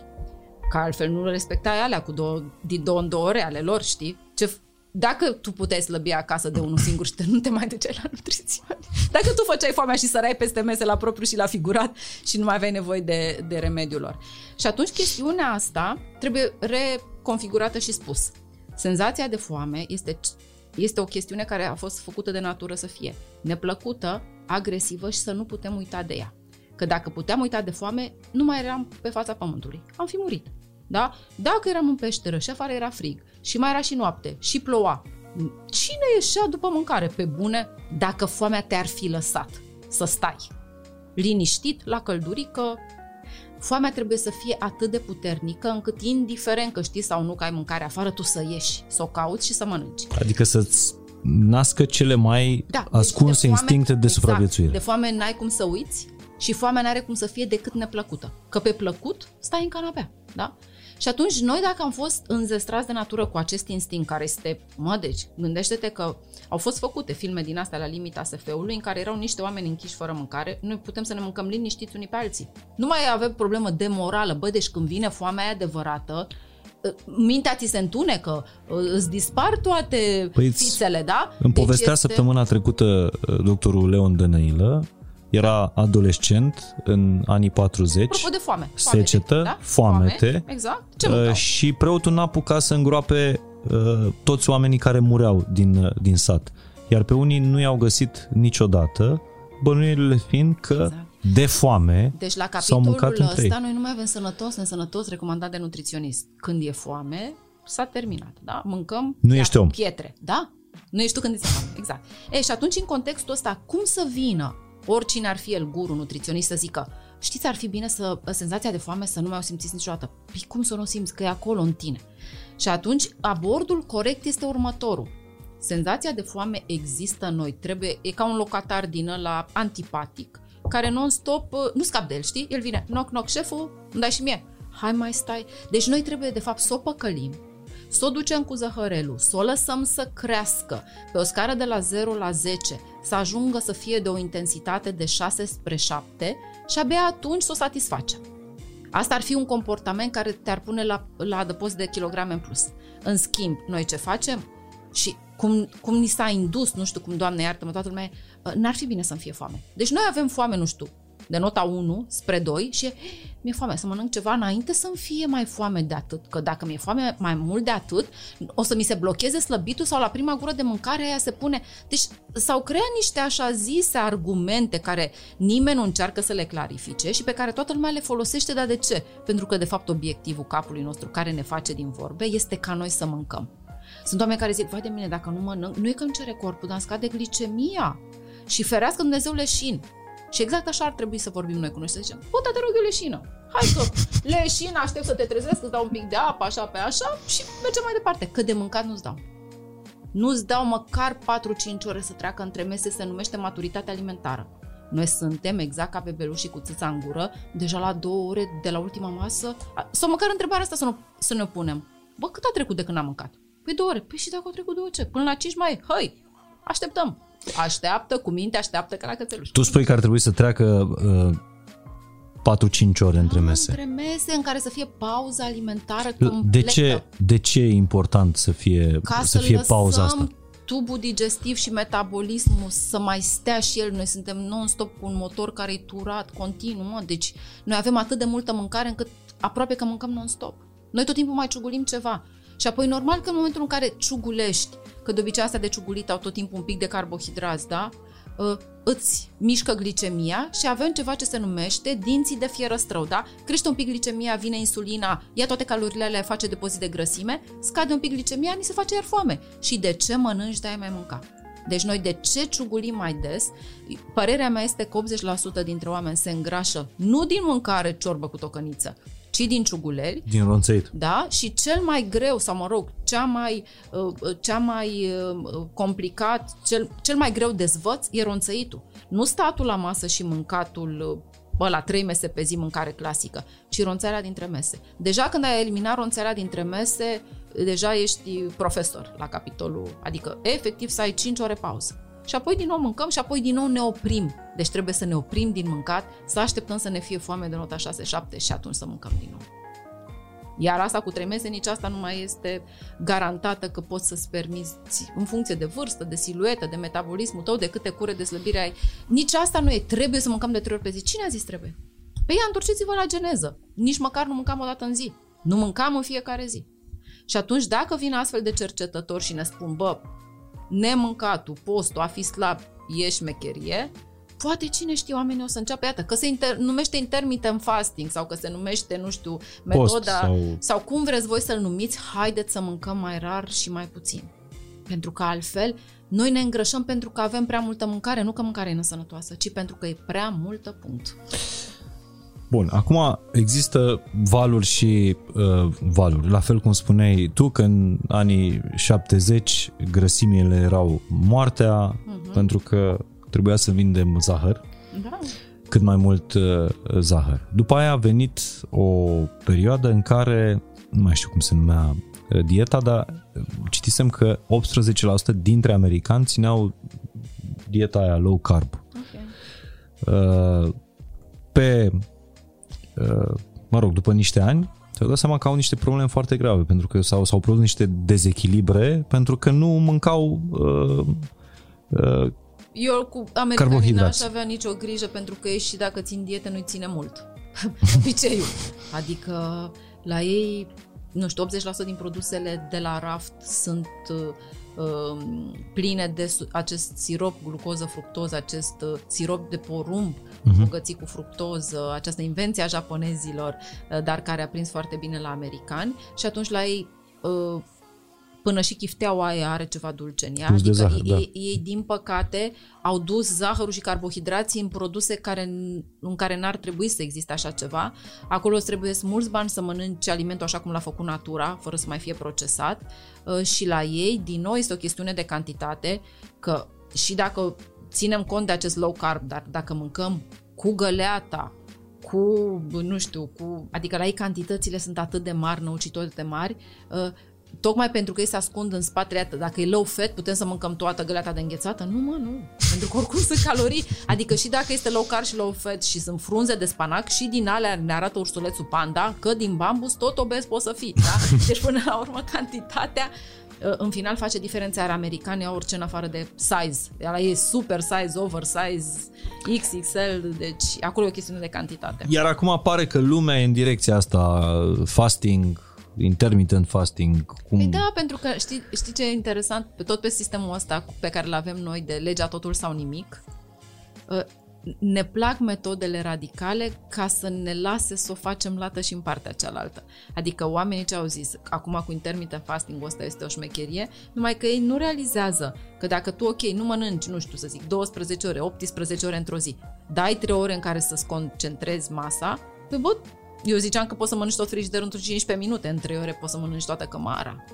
Că altfel nu le respectai alea cu două, din două în două ore ale lor, știi? Ce, dacă tu puteai slăbi acasă de unul singur și te, nu te mai duceai la nutrițion, dacă tu făceai foamea și sărai peste mese la propriu și la figurat și nu mai aveai nevoie de, de remediul lor. Și atunci chestiunea asta trebuie reconfigurată și spus. Senzația de foame este, este o chestiune care a fost făcută de natură să fie neplăcută, agresivă și să nu putem uita de ea. Că dacă puteam uita de foame, nu mai eram pe fața pământului. Am fi murit. Da? Dacă eram în peșteră și afară era frig și mai era și noapte și ploua, cine ieșea după mâncare? Pe bune, dacă foamea te-ar fi lăsat să stai liniștit la căldurică, foamea trebuie să fie atât de puternică încât indiferent că știi sau nu că ai mâncare afară, tu să ieși, să o cauți și să mănânci. Adică să-ți nască cele mai Da, deci ascunse de foame- instincte de exact, supraviețuire. De foame n-ai cum să uiți și foamea n-are cum să fie decât neplăcută. Că pe plăcut stai în canapea, da? Și atunci noi dacă am fost înzestrați de natură cu acest instinct care este, mă, deci, gândește-te că au fost făcute filme din astea la limita SF-ului în care erau niște oameni închiși fără mâncare, noi putem să ne mâncăm liniștiți unii pe alții. Nu mai avem problemă de morală, bă, deci când vine foamea aia adevărată, mintea ți se întunecă, îți dispar toate Păi îți- fițele, da? Îmi Deci povestea este- săptămâna trecută uh, doctorul Leon Dănăilă, era adolescent în anii 40, Apropo de foame. secetă, da? foamete, Foame, exact. Ce uh, mâncau? și preotul n-a apucat să îngroape uh, toți oamenii care mureau din, uh, din sat. Iar pe unii nu i-au găsit niciodată, bănuielile fiind că Exact. de foame Deci la s-au mâncat capitolul între ei. ăsta noi nu mai avem sănătos, nesănătos, recomandat de nutriționist. Când e foame, s-a terminat, da? Mâncăm Nu ia- ești om. pietre, da? Nu ești tu când îți foame, exact. E, și atunci în contextul ăsta, cum să vină oricine ar fi el guru, nutriționist, să zică știți, ar fi bine să senzația de foame să nu mai o simțiți niciodată. Păi cum să nu o simți? Că e acolo în tine. Și atunci abordul corect este următorul. Senzația de foame există în noi. Trebuie, e ca un locatar din ăla antipatic, care non-stop, uh, nu scap de el, știi? El vine, knock, knock, șeful, îmi dai și mie. Hai mai stai. Deci noi trebuie, de fapt, să o păcălim, să o ducem cu zăhărelul, să o lăsăm să crească pe o scară de la 0 la 10, să ajungă să fie de o intensitate de 6 spre 7 și abia atunci să o satisfacem. Asta ar fi un comportament care te-ar pune la, la adăpost de kilograme în plus. În schimb, noi ce facem? Și cum, cum ni s-a indus, nu știu cum, Doamne iartă-mă, toată lumea, uh, n-ar fi bine să-mi fie foame. Deci noi avem foame, nu știu, de nota 1 spre 2 și e, mi-e foame să mănânc ceva înainte să-mi fie mai foame de atât. Că dacă mi-e foame mai mult de atât, o să mi se blocheze slăbitul sau la prima gură de mâncare aia se pune... Deci s-au creat niște așa zise argumente care nimeni nu încearcă să le clarifice și pe care toată lumea le folosește, dar de ce? Pentru că de fapt obiectivul capului nostru care ne face din vorbe este ca noi să mâncăm. Sunt oameni care zic, vai de mine, dacă nu mănânc, nu e că îmi cere corpul, dar îmi scade glicemia. Și ferească Dumnezeu leșin. Și exact așa ar trebui să vorbim noi cu noi, să zicem, bă, dar te rog eu leșină. Hai că leșină, aștept să te trezești, îți dau un pic de apă, așa pe așa și mergem mai departe. Că de mâncat nu-ți dau. Nu-ți dau măcar 4-5 ore să treacă între mese, se numește maturitate alimentară. Noi suntem exact ca bebelușii cu țâța în gură, deja la două ore de la ultima masă. A- Sau măcar întrebarea asta să, nu, să ne punem. Bă, cât a trecut de când am mâncat? Păi două ore. Păi și dacă au trecut două ce? Până la 5 mai, hăi, așteptăm. Așteaptă, cu minte, așteaptă ca la cățeluș. Tu spui că ar trebui să treacă uh, 4-5 ore între mese. Între mese în care să fie pauză alimentară completă. De ce, de ce e important să fie, ca să să fie lăsăm pauza asta? tubul digestiv și metabolismul să mai stea și el. Noi suntem non-stop cu un motor care e turat continuu, mă. Deci noi avem atât de multă mâncare încât aproape că mâncăm non-stop. Noi tot timpul mai ciugulim ceva. Și apoi normal că în momentul în care ciugulești, că de obicei astea de ciugulit au tot timpul un pic de carbohidrați, da? uh, îți mișcă glicemia și avem ceva ce se numește dinții de fierăstrău, da? Crește un pic glicemia, vine insulina, ia toate calorile alea, face depozit de grăsime, scade un pic glicemia, ni se face iar foame. Și de ce mănânci, de mai mânca? Deci noi de ce ciugulim mai des? Părerea mea este că 80% dintre oameni se îngrașă nu din mâncare ciorbă cu tocăniță, ci din ciuguleli. Din ronțăit. Da? Și cel mai greu, sau mă rog, cea mai, uh, cea mai uh, complicat, cel, cel mai greu dezvăț e ronțăitul. Nu statul la masă și mâncatul uh, bă, la trei mese pe zi mâncare clasică, ci ronțarea dintre mese. Deja când ai eliminat ronțarea dintre mese, deja ești profesor la capitolul, adică efectiv să ai 5 ore pauză. Și apoi din nou mâncăm și apoi din nou ne oprim. Deci trebuie să ne oprim din mâncat, să așteptăm să ne fie foame de nota 6-7 și atunci să mâncăm din nou. Iar asta cu trei mese, nici asta nu mai este garantată că poți să-ți permiți în funcție de vârstă, de siluetă, de metabolismul tău, de câte cure de slăbire ai. Nici asta nu e. Trebuie să mâncăm de trei ori pe zi. Cine a zis trebuie? Păi întorceți-vă la geneză. Nici măcar nu mâncam o dată în zi. Nu mâncam în fiecare zi. Și atunci, dacă vin astfel de cercetători și ne spun, bă, nemâncatul, postul, a fi slab, e șmecherie, poate cine știe oamenii o să înceapă, iată, că se inter- numește intermittent fasting sau că se numește, nu știu, metoda Post sau... sau cum vreți voi să-l numiți, haideți să mâncăm mai rar și mai puțin. Pentru că altfel noi ne îngrășăm pentru că avem prea multă mâncare, nu că mâncarea e nesănătoasă, ci pentru că e prea multă punct. Bun, acum există valuri și uh, valuri. La fel cum spuneai tu că în anii 70 grăsimile erau moartea uh-huh. pentru că trebuia să vindem zahăr. Da. Cât mai mult uh, zahăr. După aia a venit o perioadă în care, nu mai știu cum se numea uh, dieta, dar uh, citisem că 18% dintre americani țineau dieta aia low carb. Okay. Uh, pe Uh, mă rog, după niște ani, te-au dat seama că au niște probleme foarte grave, pentru că s-au, s-au produs niște dezechilibre, pentru că nu mâncau uh, uh, eu cu americanii n-aș avea nicio grijă pentru că ei și dacă țin diete nu-i ține mult. Obiceiul. Adică la ei, nu știu, 80% din produsele de la raft sunt uh, pline de acest sirop glucoză, fructoză, acest uh, sirop de porumb uh-huh. bogățit cu fructoză, această invenție a japonezilor, uh, dar care a prins foarte bine la americani și atunci la ei uh, până și chifteaua aia are ceva dulce în ea. Adică zahăr, ei, da. ei, din păcate, au dus zahărul și carbohidrații în produse care, în care n-ar trebui să existe așa ceva. Acolo îți trebuie mulți bani să mănânci alimentul așa cum l-a făcut natura, fără să mai fie procesat. Uh, și la ei, din nou, este o chestiune de cantitate, că și dacă ținem cont de acest low carb, dar dacă mâncăm cu găleata, cu, nu știu, cu, adică la ei cantitățile sunt atât de mari, năucitoare de mari, uh, tocmai pentru că ei se ascund în spatele, dacă e low fat, putem să mâncăm toată găleata de înghețată? Nu, mă, nu. Pentru că oricum sunt calorii. Adică și dacă este low carb și low fat și sunt frunze de spanac, și din alea ne arată ursulețul panda că din bambus tot obez poți să fii. Da? Deci până la urmă cantitatea Uh, în final face diferența, iar americanii au orice în afară de size. Ăla e super size, oversize, XXL, deci acolo e o chestiune de cantitate. Iar acum apare că lumea e în direcția asta, fasting, intermittent fasting. Cum... Păi da, pentru că știi, știi ce e interesant? Tot pe sistemul ăsta pe care îl avem noi de legea totul sau nimic, uh, ne plac metodele radicale ca să ne lase să o facem lată și în partea cealaltă. Adică oamenii ce au zis, acum cu intermittent fasting ăsta este o șmecherie, numai că ei nu realizează că dacă tu, ok, nu mănânci, nu știu să zic, 12 ore, 18 ore într-o zi, dai 3 ore în care să-ți concentrezi masa, pe bă, eu ziceam că poți să mănânci tot frigiderul într 15 minute, în 3 ore poți să mănânci toată cămara.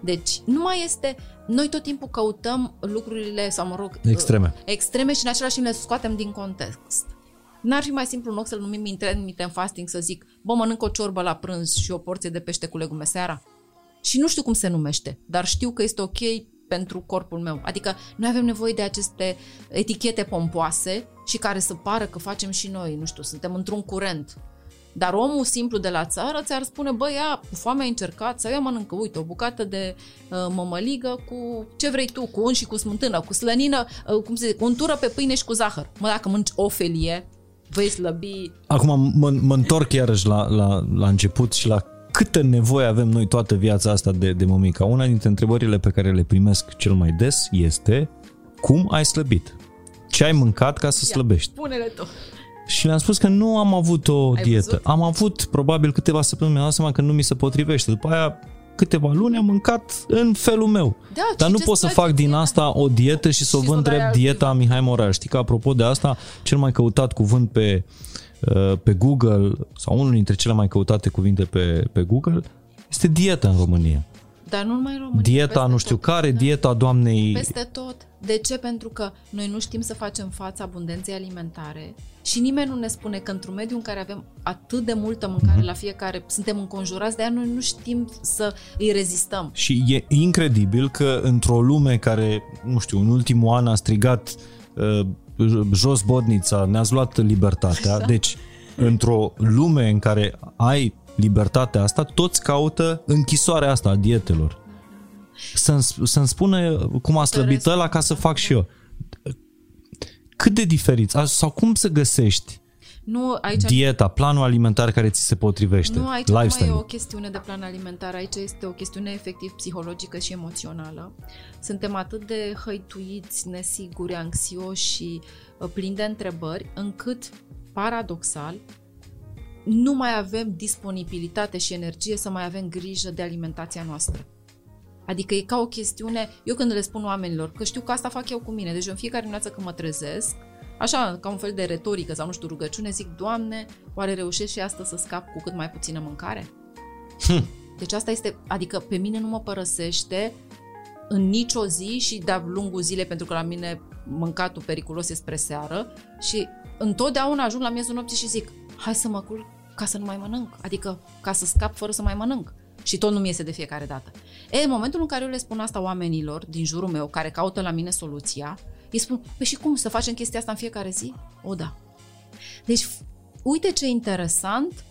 Deci, nu mai este... Noi tot timpul căutăm lucrurile, sau mă rog... Extreme. Extreme și în același timp le scoatem din context. N-ar fi mai simplu în loc să-l numim intermittent fasting să zic, bă, mănânc o ciorbă la prânz și o porție de pește cu legume seara? Și nu știu cum se numește, dar știu că este ok pentru corpul meu. Adică noi avem nevoie de aceste etichete pompoase și care să pară că facem și noi, nu știu, suntem într-un curent. Dar omul simplu de la țară ți-ar spune, băi, ia, cu foame ai încercat, sau ia mănâncă, uite, o bucată de uh, mămăligă cu ce vrei tu, cu un și cu smântână, cu slănină, uh, cum se zice, cu untură pe pâine și cu zahăr. Mă, dacă mănânci o felie, vei slăbi. Acum mă, mă întorc iarăși la, la, la început și la câtă nevoie avem noi toată viața asta de, de mămica. Una dintre întrebările pe care le primesc cel mai des este cum ai slăbit? ce ai mâncat ca să slăbești. Pune-le tu. Și le-am spus că nu am avut o Ai dietă. văzut? Am avut probabil câteva săptămâni, mi-am dat seama că nu mi se potrivește. După aia câteva luni am mâncat în felul meu. Da, Dar și nu ce pot să faci fac cu din dieta? asta o dietă și să o Și să vând o dai drept altcuiva. dieta Mihai Morar. Știi că apropo de asta, cel mai căutat cuvânt pe, uh, pe Google sau unul dintre cele mai căutate cuvinte pe, pe Google este dieta în România. Dar nu numai în România. Dieta peste nu știu tot. care, Da. dieta doamnei... Peste tot. De ce? Pentru că noi nu știm să facem față abundenței alimentare și nimeni nu ne spune că într-un mediu în care avem atât de multă mâncare la fiecare, suntem înconjurați de ea, noi nu știm să îi rezistăm. Și e incredibil că într-o lume care, nu știu, în ultimul an a strigat uh, jos bodnița, ne-ați luat libertatea, Așa. deci într-o lume în care ai libertatea asta, toți caută închisoarea asta a dietelor. Să-mi, să-mi spune cum a slăbit restul, ăla ca să fac și eu. Cât de diferit? Sau cum să găsești Nu, aici dieta, planul alimentar care ți se potrivește? Nu, aici nu mai e lifestyle o chestiune de plan alimentar, aici este o chestiune efectiv psihologică și emoțională. Suntem atât de hăituiți, nesiguri, anxioși și uh, plini de întrebări, încât, paradoxal, nu mai avem disponibilitate și energie să mai avem grijă de alimentația noastră. Adică e ca o chestiune, eu când le spun oamenilor, că știu că asta fac eu cu mine, deci în fiecare dimineață când mă trezesc, așa, ca un fel de retorică sau nu știu, rugăciune, zic, Doamne, oare reușesc și astăzi să scap cu cât mai puțină mâncare? Hm. Deci asta este, adică pe mine nu mă părăsește în nicio zi și de-a lungul zilei, pentru că la mine mâncatul periculos e spre seară și întotdeauna ajung la miezul nopții și zic, hai să mă culc ca să nu mai mănânc, adică ca să scap fără să mai mănânc. Și tot nu mi iese de fiecare dată. E, în momentul în care eu le spun asta oamenilor din jurul meu, care caută la mine soluția, îi spun, păi și cum, să facem chestia asta în fiecare zi? O, da. Deci, uite ce interesant,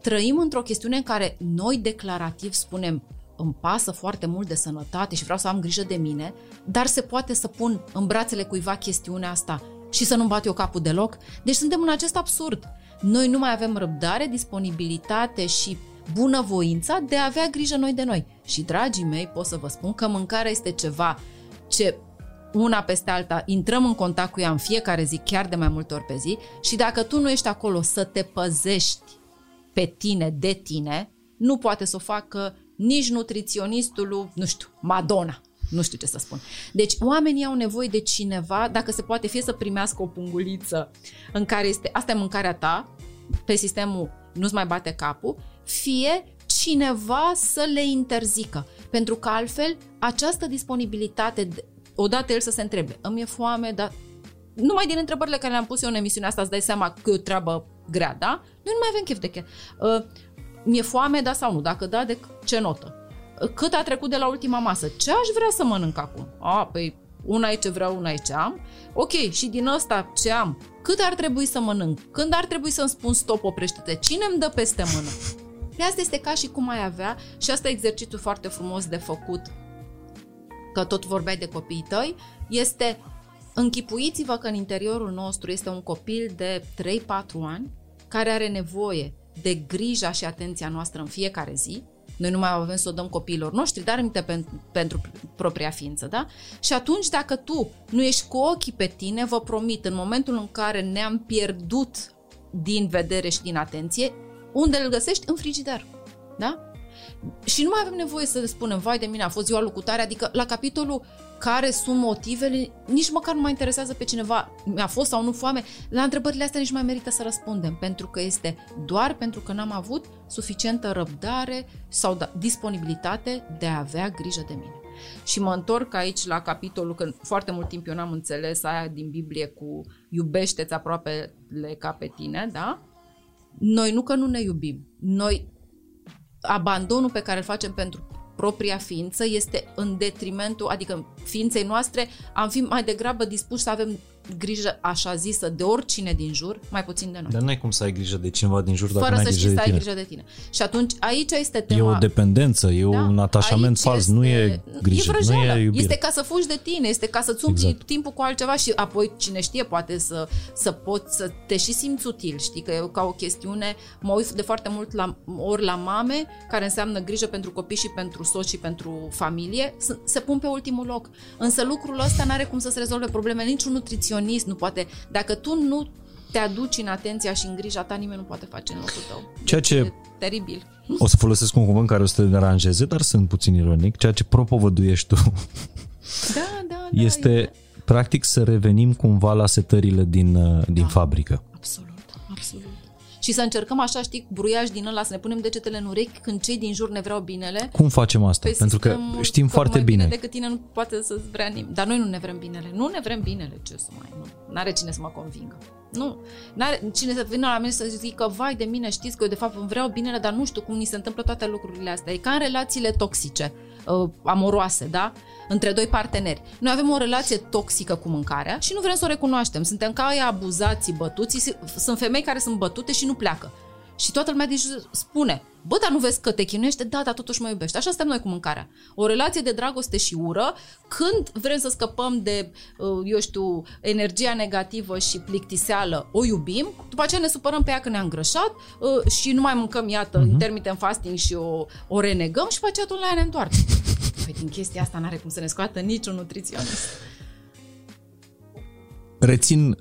trăim într-o chestiune în care noi declarativ spunem îmi pasă foarte mult de sănătate și vreau să am grijă de mine, dar se poate să pun în brațele cuiva chestiunea asta și să nu-mi bat eu capul deloc. Deci suntem în acest absurd. Noi nu mai avem răbdare, disponibilitate și bunăvoința de a avea grijă noi de noi. Și, dragii mei, pot să vă spun că mâncarea este ceva ce una peste alta, intrăm în contact cu ea în fiecare zi, chiar de mai multe ori pe zi și dacă tu nu ești acolo să te păzești pe tine, de tine, nu poate să o facă nici nutriționistul lui, nu știu, Madonna. Nu știu ce să spun. Deci oamenii au nevoie de cineva, dacă se poate, fie să primească o punguliță în care este, asta e mâncarea ta, pe sistemul nu-ți mai bate capul, fie cineva să le interzică. Pentru că altfel, această disponibilitate, de- odată el să se întrebe, îmi e foame, dar numai din întrebările care le-am pus eu în emisiunea asta îți dai seama că e o treabă grea, da? Noi nu mai avem chef de chef. Uh, mi-e foame, da sau nu? Dacă da, de ce notă? Uh, Cât a trecut de la ultima masă? Ce aș vrea să mănânc acum? A, păi una e ce vreau, una e ce am. Ok, și din ăsta ce am? Cât ar trebui să mănânc? Când ar trebui să-mi spun stop, oprește-te? Cine îmi dă peste mână? Pe asta este ca și cum ai avea, și asta e exercițiul foarte frumos de făcut, că tot vorbeai de copiii tăi, este închipuiți-vă că în interiorul nostru este un copil de 3-4 ani care are nevoie de grija și atenția noastră în fiecare zi. Noi nu mai avem să o dăm copiilor noștri, dar aminte pentru, pentru propria ființă, da? Și atunci, dacă tu nu ești cu ochii pe tine, vă promit, în momentul în care ne-am pierdut din vedere și din atenție, unde îl găsești? În frigider. Da? Și nu mai avem nevoie să le spunem, vai de mine, a fost ziua lucutare, adică la capitolul care sunt motivele, nici măcar nu mai interesează pe cineva, mi-a fost sau nu foame, la întrebările astea nici nu mai merită să răspundem, pentru că este doar pentru că n-am avut suficientă răbdare sau da, disponibilitate de a avea grijă de mine. Și mă întorc aici la capitolul, că foarte mult timp eu n-am înțeles aia din Biblie cu iubește-ți aproapele ca pe tine, da? Noi nu că nu ne iubim, noi abandonul pe care îl facem pentru propria ființă este în detrimentul, adică ființei noastre, am fi mai degrabă dispuși să avem grijă așa zisă de oricine din jur, mai puțin de noi. Dar nu ai cum să ai grijă de cineva din jur dacă Fără n-ai să grijă știi de să ai tine. grijă de tine. Și atunci aici este E tema... o dependență, e Da? un atașament Aici fals, nu e grijă, e nu vrăjeală. e iubire. Este ca să fugi de tine, este ca să-ți umpli Exact. timpul cu altceva și apoi cine știe poate să, să poți să te și simți util, știi, că e ca o chestiune, mă uit de foarte mult la, ori la mame, care înseamnă grijă pentru copii și pentru soți și pentru familie, s- se pun pe ultimul loc. Însă lucrul ăsta nu are cum să se rezolve probleme niciun nutriționist perfecționist, nu poate... Dacă tu nu te aduci în atenția și în grija ta, nimeni nu poate face în locul tău. Ceea ce e teribil. O să folosesc un cuvânt care o să te deranjeze, dar sunt puțin ironic. Ceea ce propovăduiești tu da, da, da, este e... practic să revenim cumva la setările din, uh, din da, fabrică. Absolut, absolut. Și să încercăm așa, știi, bruiaj din ăla, să ne punem degetele în urechi când cei din jur ne vreau binele. Cum facem asta? Păi Pentru că știm foarte mai bine. bine decât tine nu poate să-ți vrea nimeni. Dar noi nu ne vrem binele. Nu ne vrem binele, ce să mai... Nu. N-are cine să mă convingă. Nu. N-are cine să vină la mine să zică, vai de mine, știți că eu de fapt îmi vreau binele, dar nu știu cum ni se întâmplă toate lucrurile astea. E ca în relațiile toxice, uh, amoroase, da? Între doi parteneri. Noi avem o relație toxică cu mâncarea și nu vrem să o recunoaștem. Suntem ca aia abuzații, bătuți. Sunt femei care sunt bătute și nu pleacă. Și toată lumea deci spune, bă, dar nu vezi că te chinuiește? Da, dar totuși mă iubește. Așa suntem noi cu mâncarea. O relație de dragoste și ură, când vrem să scăpăm de, uh, eu știu, energia negativă și plictiseală, o iubim, după aceea ne supărăm pe ea că ne-a îngrășat uh, și nu mai mâncăm, iată, uh-huh. intermittent fasting și o, o renegăm și după aceea tot la ea ne întoarce. Păi din chestia asta n-are cum să ne scoată niciun nutriționist. Rețin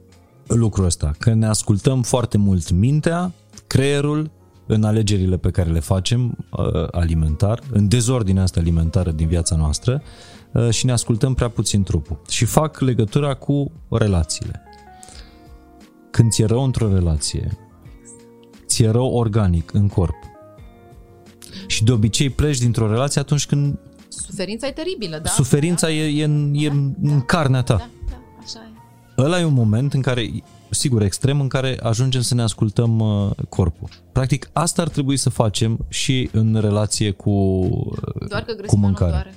lucrul ăsta, că ne ascultăm foarte mult mintea, creierul în alegerile pe care le facem uh, alimentar, în dezordinea asta alimentară din viața noastră uh, și ne ascultăm prea puțin trupul. Și fac legătura cu relațiile. Când ți-e rău într-o relație, ți-e rău organic în corp. Și de obicei pleci dintr-o relație atunci când... Suferința e teribilă, da? Suferința da? e, e, în, e da, în da, carnea ta. Da, da, așa e. Ăla e un moment în care sigur, extrem în care ajungem să ne ascultăm uh, corpul. Practic, asta ar trebui să facem și în relație cu Doar că cu mâncarea. nu doare.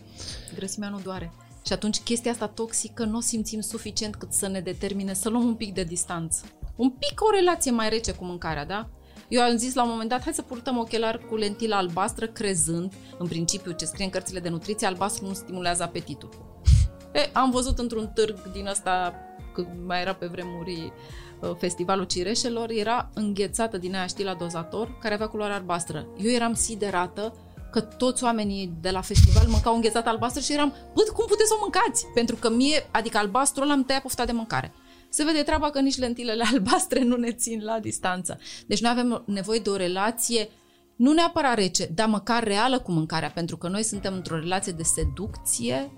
Grăsimea nu doare. Și atunci chestia asta toxică nu o simțim suficient cât să ne determine să luăm un pic de distanță. Un pic o relație mai rece cu mâncarea, da? Eu am zis la un moment dat, hai să purtăm ochelari cu lentilă albastră, crezând, în principiu, ce scrie în cărțile de nutriție, albastru nu stimulează apetitul. E, am văzut într-un târg din ăsta, când mai era pe vremuri Uh, Festivalul Cireșelor era înghețată din aia, știi, la dozator, care avea culoare albastră. Eu eram siderată că toți oamenii de la festival mâncau înghețată albastră și eram, bă, cum puteți să o mâncați? Pentru că mie, adică albastru ăla îmi tăia pofta de mâncare. Se vede treaba că nici lentilele albastre nu ne țin la distanță. Deci noi avem nevoie de o relație nu neapărat rece, dar măcar reală cu mâncarea, pentru că noi suntem într-o relație de seducție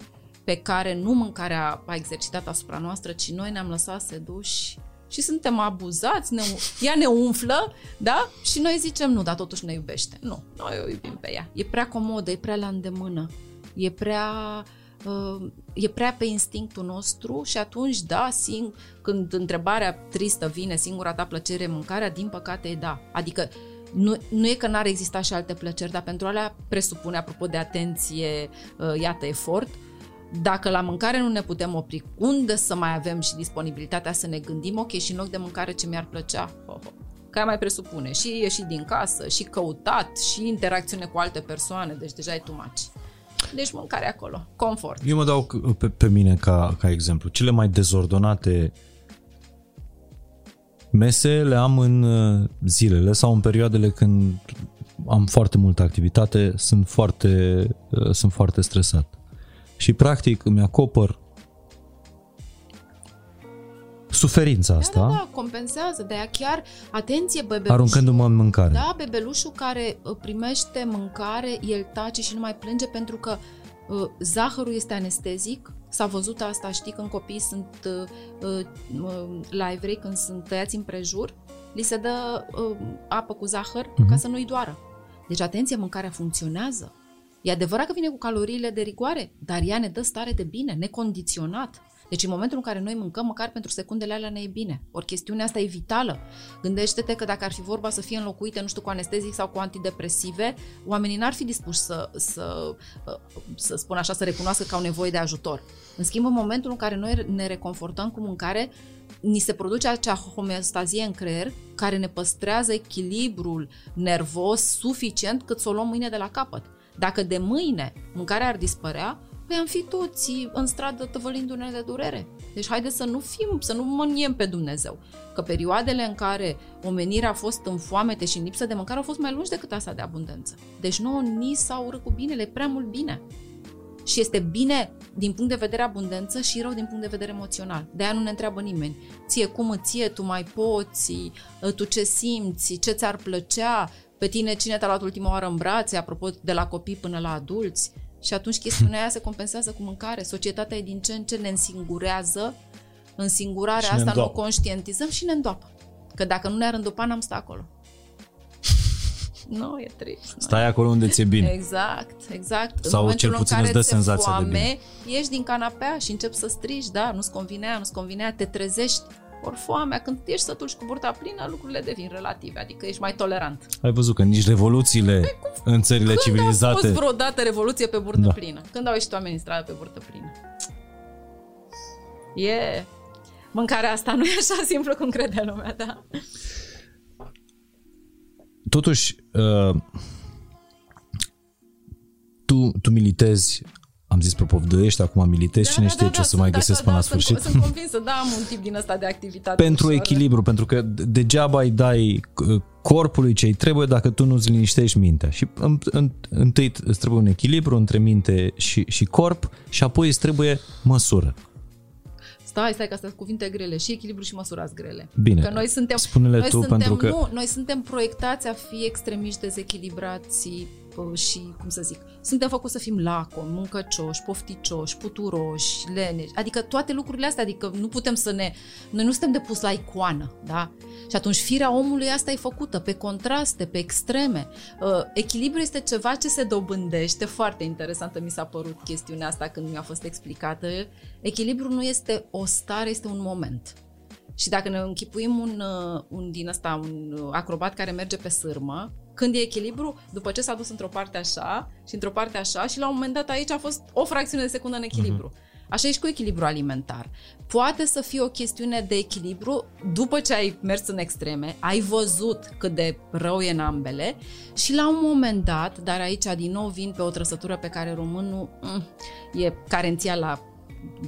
pe care nu mâncarea a exercitat asupra noastră, ci noi ne-am lăsat seduși și suntem abuzați, ne, ea ne umflă, da? Și noi zicem nu, dar totuși ne iubește. Nu, noi o iubim pe ea. E prea comodă, e prea la îndemână, e prea... Uh, e prea pe instinctul nostru și atunci, da, sing- când întrebarea tristă vine, singura ta plăcere mâncarea, din păcate e da. Adică nu, nu e că n-ar exista și alte plăceri, dar pentru alea presupune, apropo de atenție, uh, iată, efort, dacă la mâncare nu ne putem opri, unde să mai avem și disponibilitatea să ne gândim, ok, și în loc de mâncare ce mi-ar plăcea? Ho, ho. Care mai presupune și ieșit din casă, și căutat, și interacțiune cu alte persoane, deci deja e too much. Deci mâncare acolo, confort. Eu mă dau pe, pe mine ca, ca exemplu. Cele mai dezordonate mese le am în uh, zilele sau în perioadele când am foarte multă activitate, sunt foarte, uh, sunt foarte stresat și practic îmi acopăr suferința da, asta. Da, da, compensează, de aia chiar, atenție, bebelușul. Aruncându-mă în mâncare. Da, bebelușul care uh, primește mâncare, el tace și nu mai plânge pentru că uh, zahărul este anestezic. S-a văzut asta, știi, când copiii sunt uh, uh, la evrei, când sunt tăiați împrejur, li se dă uh, apă cu zahăr uh-huh. ca să nu-i doară. Deci, atenție, mâncarea funcționează. E adevărat că vine cu caloriile de rigoare, dar ea ne dă stare de bine, necondiționat. Deci în momentul în care noi mâncăm, măcar pentru secundele alea ne e bine. Ori chestiunea asta e vitală. Gândește-te că dacă ar fi vorba să fie înlocuite, nu știu, cu anestezic sau cu antidepresive, oamenii n-ar fi dispuși să, să, să spun așa, să recunoască că au nevoie de ajutor. În schimb, în momentul în care noi ne reconfortăm cu mâncare, ni se produce acea homeostazie în creier care ne păstrează echilibrul nervos suficient cât să o luăm mâine de la capăt. Dacă de mâine mâncarea ar dispărea, păi am fi toți în stradă tăvălindu-ne de durere. Deci haideți să nu fim, să nu mâniem pe Dumnezeu. Că perioadele în care omenirea a fost în foamete și în lipsă de mâncare au fost mai lungi decât asta de abundență. Deci nu ni s-a urât cu binele, prea mult bine. Și este bine din punct de vedere abundență și rău din punct de vedere emoțional. De aia nu ne întreabă nimeni. Ție cum îți ție, tu mai poți, tu ce simți, ce ți-ar plăcea, pe tine cine te-a luat ultima oară în brațe, apropo de la copii până la adulți. Și atunci chestiunea aia se compensează cu mâncare. Societatea e din ce în ce ne însingurează, însingurarea asta nu conștientizăm și ne îndoapă. Că dacă nu ne-ar îndopa, n-am stat acolo. Nu, e trist. Stai acolo unde ți-e bine. Exact, exact. Sau în cel puțin îți dă senzația foame, de bine. ieși din canapea și începi să strigi, da, nu-ți convinea, nu-ți convinea, te trezești. Ori foamea, când ești sătul și cu burta plină, lucrurile devin relative, adică ești mai tolerant. Ai văzut că nici revoluțiile păi, cum, în țările când civilizate... Când a fost vreodată revoluție pe burtă da. plină? Când au ieșit oamenii în stradă pe burtă plină? E... Yeah. Mâncarea asta nu e așa simplu cum crede lumea, da? totuși, uh, tu, tu militezi am zis propovdăiești, acum militezi, da, cine da, știe da, ce da, o să mai găsesc da, până da, la sfârșit. Sunt, sunt convinsă, da, am un tip din ăsta de activitate. Pentru ușor. echilibru, pentru că degeaba îi dai uh, corpului ce îi trebuie dacă tu nu-ți liniștești mintea. Și în, în, întâi îți trebuie un echilibru între minte și, și corp și apoi îți trebuie măsură stai, stai, că astea sunt cuvinte grele, și echilibru și măsurați grele. Bine, că noi suntem, spune-le noi tu suntem, pentru că... Nu, noi suntem proiectați a fi extremiști, dezechilibrați și, cum să zic, suntem făcuți să fim lacomi, muncăcioși, pofticioși, puturoși, leneși, adică toate lucrurile astea, adică nu putem să ne... Noi nu suntem de pus la icoană, da? Și atunci firea omului asta e făcută pe contraste, pe extreme. Uh, echilibru este ceva ce se dobândește, foarte interesantă mi s-a părut chestiunea asta când mi-a fost explicată. Echilibru nu este o stare, este un moment. Și dacă ne închipuim un, uh, un din ăsta, un acrobat care merge pe sârmă, când e echilibru, după ce s-a dus într-o parte așa și într-o parte așa și la un moment dat aici a fost o fracțiune de secundă în echilibru. Uh-huh. Așa e și cu echilibru alimentar. Poate să fie o chestiune de echilibru după ce ai mers în extreme, ai văzut cât de rău e în ambele și la un moment dat, dar aici din nou vin pe o trăsătură pe care românul mm, e carenția la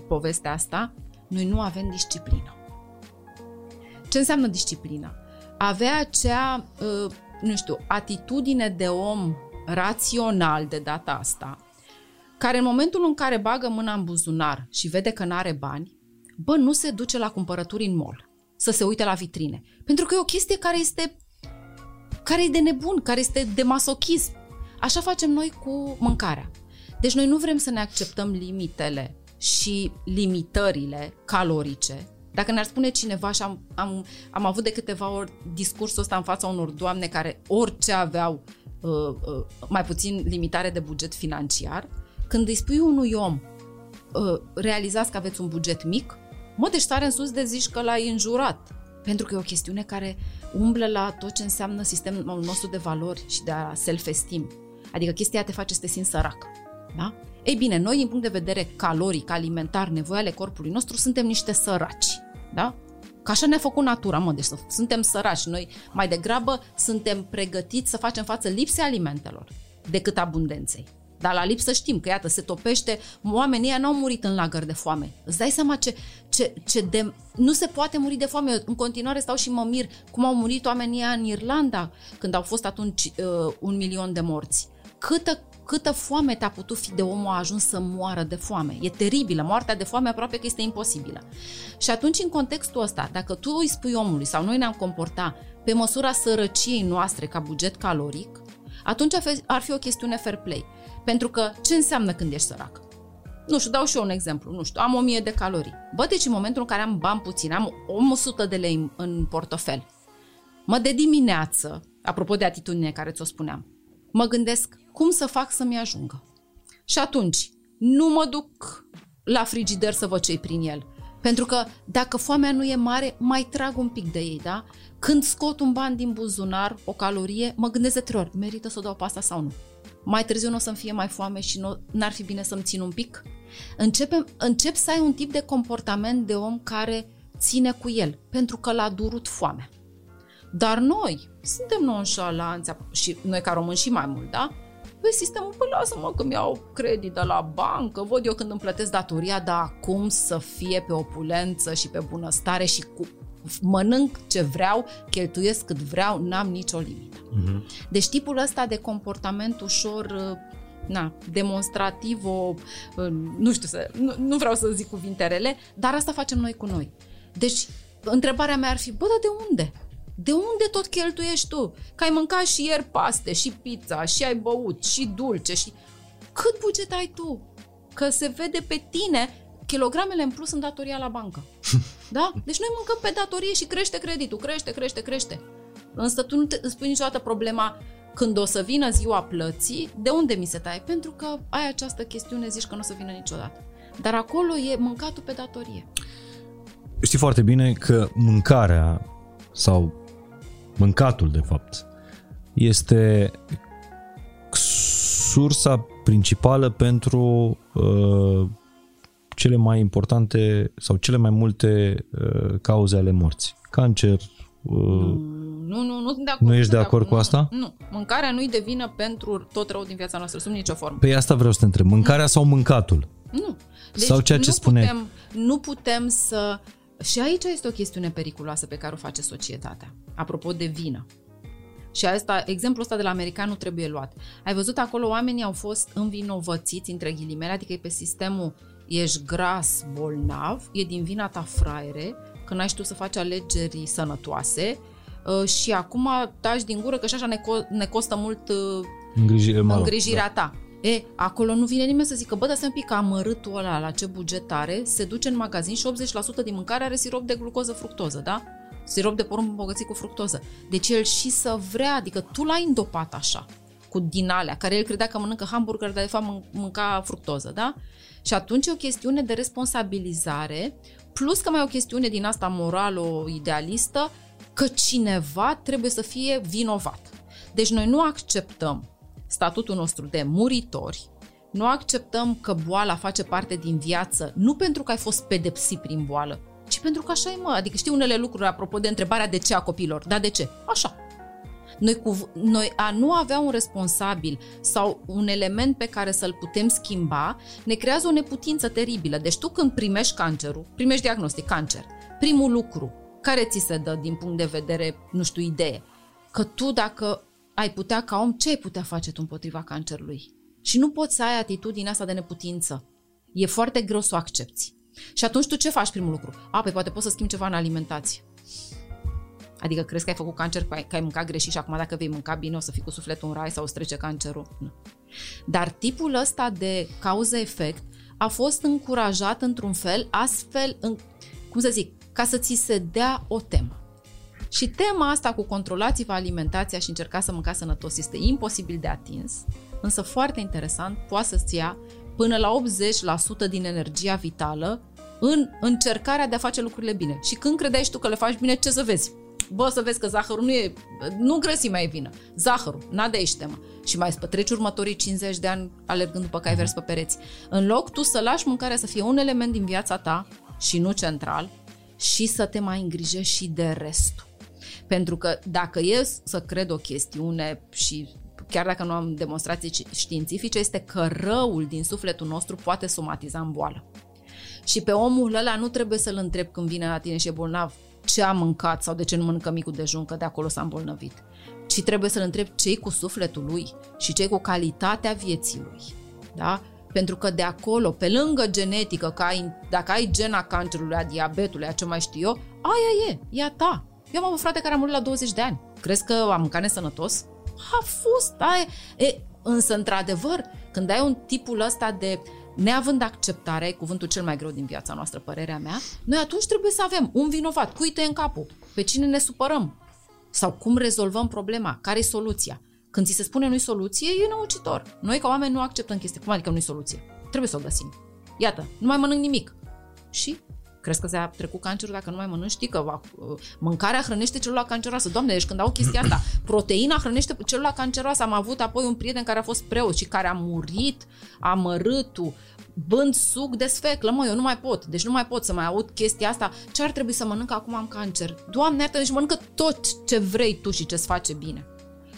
povestea asta, noi nu avem disciplină. Ce înseamnă disciplina? Avea acea, uh, nu știu, atitudine de om rațional de data asta, care în momentul în care bagă mâna în buzunar și vede că nu are bani, bă, nu se duce la cumpărături în mall, să se uite la vitrine. Pentru că e o chestie care este care e de nebun, care este de masochism. Așa facem noi cu mâncarea. Deci noi nu vrem să ne acceptăm limitele și limitările calorice. Dacă ne-ar spune cineva și am, am, am avut de câteva ori discursul ăsta în fața unor doamne care orice aveau uh, uh, mai puțin limitare de buget financiar, când îi spui unui om, ă, realizați că aveți un buget mic, mă, deci tare în sus de zici că l-ai înjurat. Pentru că e o chestiune care umblă la tot ce înseamnă sistemul nostru de valori și de self-esteem. Adică chestia te face să te simți sărac. Da? Ei bine, noi, din punct de vedere caloric, alimentar, nevoie ale corpului nostru, suntem niște săraci. Da? Că așa ne-a făcut natura, mă, deci suntem săraci. Noi mai degrabă suntem pregătiți să facem față lipsei alimentelor decât abundenței. Dar la lipsă știm că, iată, se topește, oamenii ăia n-au murit în lagăr de foame. Îți dai seama ce, ce, ce de... Nu se poate muri de foame. Eu în continuare stau și mă mir cum au murit oamenii ăia în Irlanda, când au fost atunci uh, un milion de morți. Câtă, câtă foame te-a putut fi de omul a ajuns să moară de foame. E teribilă. Moartea de foame aproape că este imposibilă. Și atunci, în contextul ăsta, dacă tu îi spui omului sau noi ne-am comporta pe măsura sărăciei noastre ca buget caloric, atunci ar fi o chestiune fair play. Pentru că ce înseamnă când ești sărac? Nu știu, dau și eu un exemplu. Nu știu, am 1000 de calorii. Bă, deci în momentul în care am bani puțin, am 100 de lei în portofel, mă de dimineață, apropo de atitudine care ți-o spuneam, mă gândesc cum să fac să-mi ajungă. Și atunci, nu mă duc la frigider să văd ce prin el. Pentru că dacă foamea nu e mare, mai trag un pic de ei, da? Când scot un ban din buzunar, o calorie, mă gândesc de trei ori, merită să o dau pe asta sau nu? mai târziu nu o să-mi fie mai foame și nu, n-ar fi bine să-mi țin un pic? Încep, încep să ai un tip de comportament de om care ține cu el, pentru că l-a durut foamea. Dar noi suntem nonșalanți și noi ca români și mai mult, da? Păi sistemul, păi lasă-mă că mi-au credit de la bancă, văd eu când îmi plătesc datoria, dar acum să fie pe opulență și pe bunăstare și cu mănânc ce vreau, cheltuiesc cât vreau, n-am nicio limită. Uh-huh. Deci tipul ăsta de comportament ușor uh, na, demonstrativ, o, nu știu să, nu, nu vreau să zic cuvinterele, dar asta facem noi cu noi. Deci, întrebarea mea ar fi, bă, dar de unde? De unde tot cheltuiești tu? Că ai mâncat și ieri paste, și pizza, și ai băut, și dulce, și... Cât buget ai tu? Că se vede pe tine kilogramele în plus în datoria la bancă. Da? Deci noi mâncăm pe datorie și crește creditul, crește, crește, crește. Însă tu nu te, îți pui niciodată problema când o să vină ziua plății, de unde mi se taie? Pentru că ai această chestiune, zici că nu o să vină niciodată. Dar acolo e mâncatul pe datorie. Știi foarte bine că mâncarea sau mâncatul, de fapt, este sursa principală pentru uh, cele mai importante sau cele mai multe uh, cauze ale morții. Cancer, uh, nu, nu, nu sunt de acord. Nu ești de acord, acord cu asta? Nu, nu. Mâncarea nu-i devină pentru tot rău din viața noastră, sub nicio formă. Păi asta vreau să te întreb. Mâncarea nu. sau mâncatul? Nu. Deci sau ceea ce nu spune... Putem, nu putem să... Și aici este o chestiune periculoasă pe care o face societatea. Apropo de vină. Și asta, exemplul ăsta de la american nu trebuie luat. Ai văzut acolo oamenii au fost învinovățiți, între ghilimele, adică e pe sistemul ești gras, bolnav, e din vina ta fraiere, că n-ai știut să faci alegeri sănătoase uh, și acum taci din gură că și așa ne, co- ne costă mult uh, Îngrijire, îngrijirea da. ta. E, acolo nu vine nimeni să zică, bă, dar să un pic amărâtul ăla la ce bugetare, se duce în magazin și 80% din mâncare are sirop de glucoză fructoză, da? Sirop de porumb îmbogățit cu fructoză. Deci el și să vrea, adică tu l-ai îndopat așa, cu din alea, care el credea că mănâncă hamburger, dar de fapt mânca fructoză, da? Și atunci e o chestiune de responsabilizare, plus că mai e o chestiune din asta moralo-idealistă, că cineva trebuie să fie vinovat. Deci noi nu acceptăm statutul nostru de muritori, nu acceptăm că boala face parte din viață, nu pentru că ai fost pedepsit prin boală, ci pentru că așa e, mă. Adică știi unele lucruri apropo de întrebarea de ce a copilor. Da, de ce? Așa. Noi, cu, noi a nu avea un responsabil sau un element pe care să-l putem schimba ne creează o neputință teribilă. Deci tu când primești cancerul, primești diagnostic cancer, primul lucru care ți se dă din punct de vedere, nu știu, idee, că tu dacă ai putea ca om, ce ai putea face tu împotriva cancerului? Și nu poți să ai atitudinea asta de neputință. E foarte greu să o accepti. Și atunci tu ce faci primul lucru? A, pe poate poți să schimbi ceva în alimentație. Adică crezi că ai făcut cancer, că ai, că ai mâncat greșit și acum dacă vei mânca bine o să fii cu sufletul în rai sau o să trece cancerul? Nu. Dar tipul ăsta de cauză-efect a fost încurajat într-un fel, astfel, în, cum să zic, ca să ți se dea o temă. Și tema asta cu controlați-vă alimentația și încercați să mâncați sănătos este imposibil de atins, însă foarte interesant, poate să-ți ia până la 80% din energia vitală în încercarea de a face lucrurile bine. Și când credeai tu că le faci bine, ce să vezi? Bă, să vezi că zahărul nu e... Nu grăsimea e vină. Zahărul. N-a de aici tema. Și mai spătreci următorii 50 de ani alergând după cai vers pe pereți. În loc tu să lași mâncarea să fie un element din viața ta și nu central și să te mai îngrijești și de restul. Pentru că dacă e să cred o chestiune și chiar dacă nu am demonstrații științifice, este că răul din sufletul nostru poate somatiza în boală. Și pe omul ăla nu trebuie să-l întreb când vine la tine și e bolnav ce a mâncat sau de ce nu mănâncă micul dejun, că de acolo s-a îmbolnăvit. Ci trebuie să-l întreb ce cu sufletul lui și ce cu calitatea vieții lui. Da? Pentru că de acolo, pe lângă genetică, că ai, dacă ai gena cancerului, a diabetului, a ce mai știu eu, aia e, e a ta. Eu am avut frate care a murit la 20 de ani. Crezi că am mâncat nesănătos? A fost, aia. E, însă, într-adevăr, când ai un tipul ăsta de neavând acceptare, cuvântul cel mai greu din viața noastră, părerea mea, noi atunci trebuie să avem un vinovat, cui în capul, pe cine ne supărăm sau cum rezolvăm problema, care e soluția. Când ți se spune nu-i soluție, e năucitor. Noi ca oameni nu acceptăm chestia. Cum adică nu-i soluție? Trebuie să o găsim. Iată, nu mai mănânc nimic. Și Crezi că ți-a trecut cancerul dacă nu mai mănânci? Știi că uh, mâncarea hrănește celula canceroasă. Doamne, deci când au chestia asta, proteina hrănește celula canceroasă. Am avut apoi un prieten care a fost preot și care a murit amărâtul, bând suc de sfeclă, mă, eu nu mai pot, deci nu mai pot să mai aud chestia asta, ce ar trebui să mănânc acum am cancer? Doamne, iartă, deci mănâncă tot ce vrei tu și ce-ți face bine.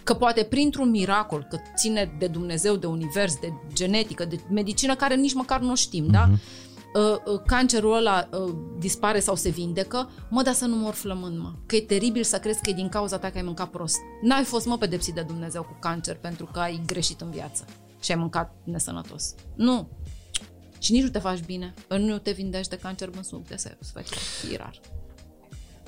Că poate printr-un miracol, că ține de Dumnezeu, de univers, de genetică, de medicină care nici măcar nu știm, uh-huh. da? Mhm. Uh, uh, cancerul ăla uh, dispare sau se vindecă, mă, dar să nu mor flămând, mă. Că e teribil să crezi că e din cauza ta că ai mâncat prost. N-ai fost, mă, pedepsit de Dumnezeu cu cancer pentru că ai greșit în viață. și ai mâncat nesănătos. Nu. Și nici nu te faci bine. Nu te vindești de cancer în sub de sex. E rar.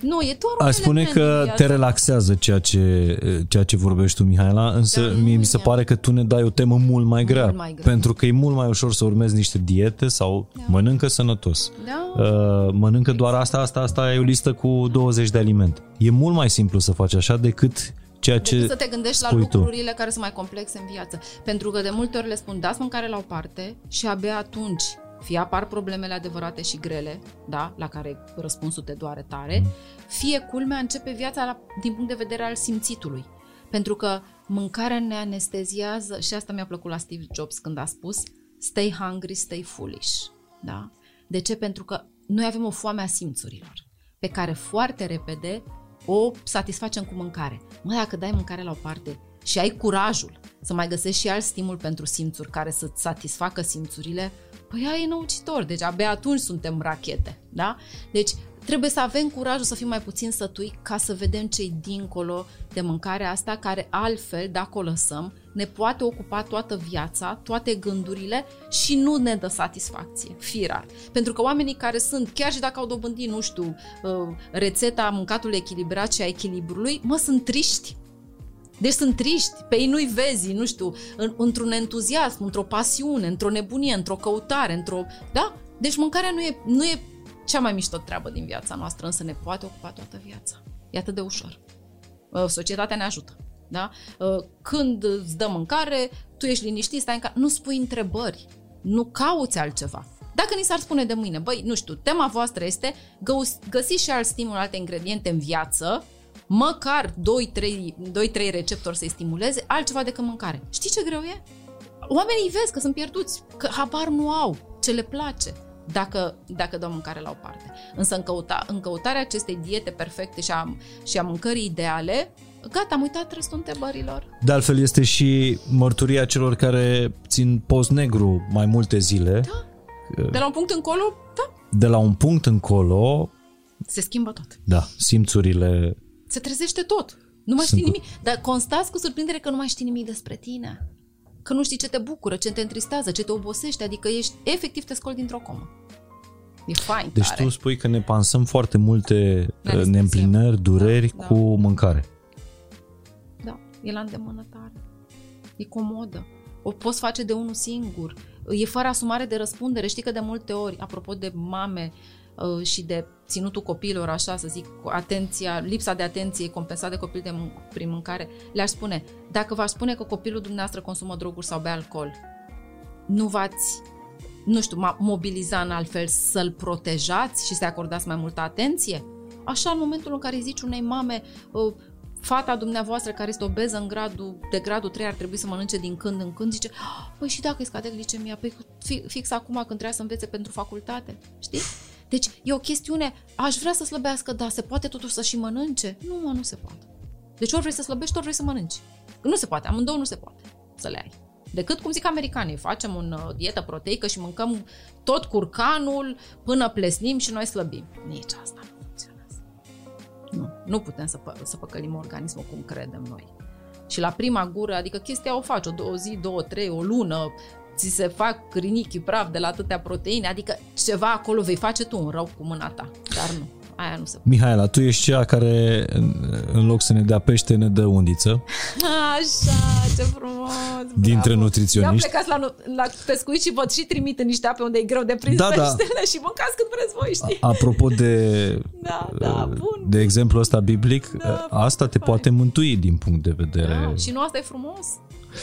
Nu, e doar un Aș spune că te relaxează ceea ce, ceea ce vorbești tu, Mihaela, însă da, mie mi se pare că tu ne dai o temă mult mai grea, mult mai grea. pentru că e mult mai ușor să urmezi niște diete sau da. mănâncă sănătos. Da. Uh, mănâncă doar asta, asta, asta, e o listă cu 20 de alimente. E mult mai simplu să faci așa decât ceea ce decât să te gândești la lucrurile tu. care sunt mai complexe în viață. Pentru că de multe ori le spun, dați mâncare la o parte și abia atunci fie apar problemele adevărate și grele, da, la care răspunsul te doare tare, fie culmea începe viața la, din punct de vedere al simțitului. Pentru că mâncarea ne anesteziază, și asta mi-a plăcut la Steve Jobs când a spus, stay hungry, stay foolish. Da? De ce? Pentru că noi avem o foame a simțurilor, pe care foarte repede o satisfacem cu mâncare. Mă, dacă dai mâncare la o parte și ai curajul să mai găsești și alt stimul pentru simțuri care să-ți satisfacă simțurile, Păi aia e năucitor, deci abia atunci suntem rachete, da? Deci trebuie să avem curajul să fim mai puțin sătui ca să vedem ce dincolo de mâncarea asta, care altfel, dacă o lăsăm, ne poate ocupa toată viața, toate gândurile și nu ne dă satisfacție, firar. Pentru că oamenii care sunt, chiar și dacă au dobândit, nu știu, uh, rețeta mâncatului echilibrat și a echilibrului, mă, sunt triști deci sunt triști, pe ei nu-i vezi, nu știu, în, într-un entuziasm, într-o pasiune, într-o nebunie, într-o căutare, într-o... Da? Deci mâncarea nu e, nu e cea mai mișto treabă din viața noastră, însă ne poate ocupa toată viața. E atât de ușor. Uh, societatea ne ajută. Da? Uh, când îți dă mâncare, tu ești liniștit, stai în ca... Nu spui întrebări, nu cauți altceva. Dacă ni s-ar spune de mâine, băi, nu știu, tema voastră este găsiți și alt stimul, alte ingrediente în viață, măcar 2-3 receptori să-i stimuleze, altceva decât mâncare. Știi ce greu e? Oamenii vezi că sunt pierduți, că habar nu au ce le place dacă, dacă dau mâncare la o parte. Însă în, căuta, în căutarea acestei diete perfecte și a, și a mâncării ideale, gata, am uitat restul întrebărilor. De altfel este și mărturia celor care țin post negru mai multe zile. Da. De la un punct încolo, da. De la un punct încolo... Se schimbă tot. Da, simțurile se trezește tot. Nu mai știi nimic. Dar constați cu surprindere că nu mai știi nimic despre tine. Că nu știi ce te bucură, ce te întristează, ce te obosește, adică ești, efectiv te scoli dintr-o comă. E fain Deci tare. tu spui că ne pansăm foarte multe uh, neîmplinări, dureri da, cu da. mâncare. Da, e la îndemână tare. E comodă. O poți face de unul singur. E fără asumare de răspundere. Știi că de multe ori, apropo de mame Uh, și de ținutul copiilor, așa să zic, atenția, lipsa de atenție compensată de copil de mân- prin mâncare, le-aș spune, dacă v-aș spune că copilul dumneavoastră consumă droguri sau bea alcool, nu v-ați, nu știu, mobiliza în altfel să-l protejați și să acordați mai multă atenție? Așa, în momentul în care îi zici unei mame, uh, fata dumneavoastră care este obeză în gradul, de gradul 3 ar trebui să mănânce din când în când, zice, ah, păi și dacă îi scade glicemia? Păi fix acum când trebuie să învețe pentru facultate, știi? Deci e o chestiune, aș vrea să slăbească, da, se poate totuși să și mănânce? Nu, mă, nu se poate. Deci ori vrei să slăbești, ori vrei să mănânci. Nu se poate, amândouă nu se poate să le ai. Decât, cum zic americanii, facem o uh, dietă proteică și mâncăm tot curcanul până plesnim și noi slăbim. Nici asta nu funcționează. Nu, nu putem să, pă- să păcălim organismul cum credem noi. Și la prima gură, adică chestia o faci o, o zi, două, trei, o lună, ți se fac rinichi praf de la atâtea proteine, adică ceva acolo vei face tu un rău cu mâna ta, dar nu. Aia nu se poate. Mihaela, tu ești cea care în loc să ne dea pește, ne dă undiță. Așa, ce frumos! Dintre bravo. nutriționiști. Eu plecați la, la pescuit și vă și trimit în niște ape unde e greu de prins da, da. și mâncați când vreți voi, știi? Apropo de, da, da, bun. de exemplu ăsta biblic, da, asta te poate mântui din punct de vedere... Da, și nu asta e frumos?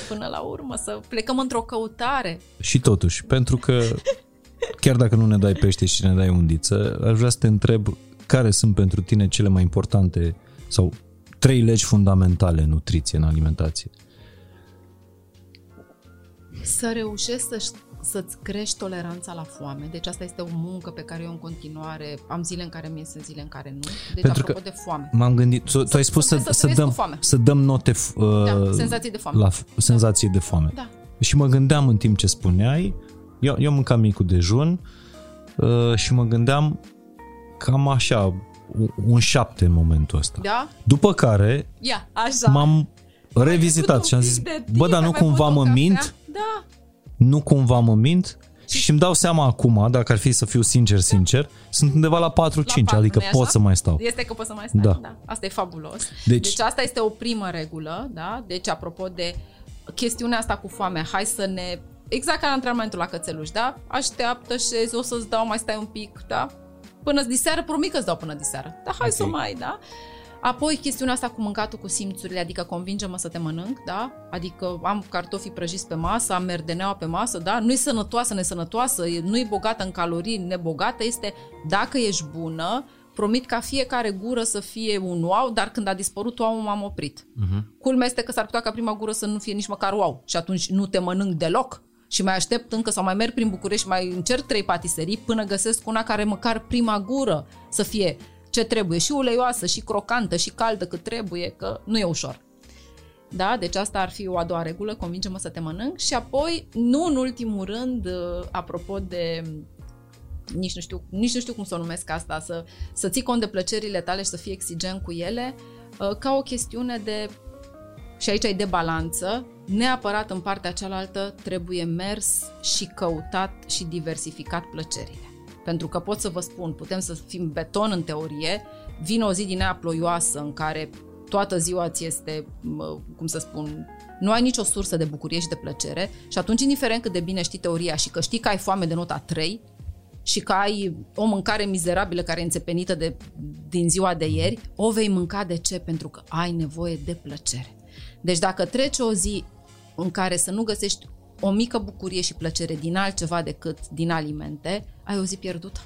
Până la urmă, să plecăm într-o căutare. Și totuși, pentru că chiar dacă nu ne dai pește și ne dai undiță, aș vrea să te întreb care sunt pentru tine cele mai importante sau trei legi fundamentale în nutriție, în alimentație. Să reușești să să-ți crești toleranța la foame. Deci asta este o muncă pe care eu în continuare am zile în care mi sunt zile în care nu. Deci Pentru apropo că de foame. M-am gândit, tu, tu ai spus să, să, să, dăm, să dăm note uh, da, senzații de foame. La senzații de foame. Da. Și mă gândeam în timp ce spuneai, eu, eu mâncam micul dejun uh, și mă gândeam cam așa, un șapte în momentul ăsta. Da? După care Ia, așa. m-am revizitat și am zis, bă, dar nu cumva mă mint? Da. Nu cumva mă mint? Și îmi dau seama acum, dacă ar fi să fiu sincer, sincer, sunt undeva la 4-5, patru, adică nu-i pot așa? să mai stau. Este că poți să mai stai. Da. Da. da. Asta e fabulos. Deci- Deci, deci asta este o primă regulă, da? Deci apropo de chestiunea asta cu foamea, hai să ne... Exact ca la antrenamentul la cățeluș, da? Așteaptă, șezi, o să-ți dau, mai stai un pic, da? Până diseară, promit că îți dau până diseară. Dar hai Ok. să mai, da? Apoi chestiunea asta cu mâncatul cu simțurile, adică convinge-mă să te mănânc, da? Adică am cartofii prăjiți pe masă, am merdeneaua pe masă, da? Nu-i sănătoasă, nesănătoasă, e- nu-i bogată în calorii, nebogată, este dacă ești bună, promit ca fiecare gură să fie un wow, dar când a dispărut wow m-am oprit. Uh-huh. Culmea este că s-ar putea ca prima gură să nu fie nici măcar wow și atunci nu te mănânc deloc și mai aștept încă sau mai merg prin București și mai încerc trei patiserii până găsesc una care măcar prima gură să fie ce trebuie, și uleioasă, și crocantă, și caldă cât trebuie, că nu e ușor. Da? Deci asta ar fi o a doua regulă, convinge-mă să te mănânc. Și apoi, nu în ultimul rând, uh, apropo de nici nu știu, nici nu știu cum să o numesc asta, să, să ții cont de plăcerile tale și să fii exigent cu ele, uh, ca o chestiune de, și aici e de balanță, neapărat în partea cealaltă trebuie mers și căutat și diversificat plăcerile. Pentru că pot să vă spun, putem să fim beton în teorie, vine o zi din aia ploioasă în care toată ziua ți este, mă, cum să spun, nu ai nicio sursă de bucurie și de plăcere și atunci, indiferent cât de bine știi teoria și că știi că ai foame de nota 3 și că ai o mâncare mizerabilă care e înțepenită de, din ziua de ieri, o vei mânca de ce? Pentru că ai nevoie de plăcere. Deci dacă trece o zi în care să nu găsești o mică bucurie și plăcere din altceva decât din alimente, ai o zi pierdută.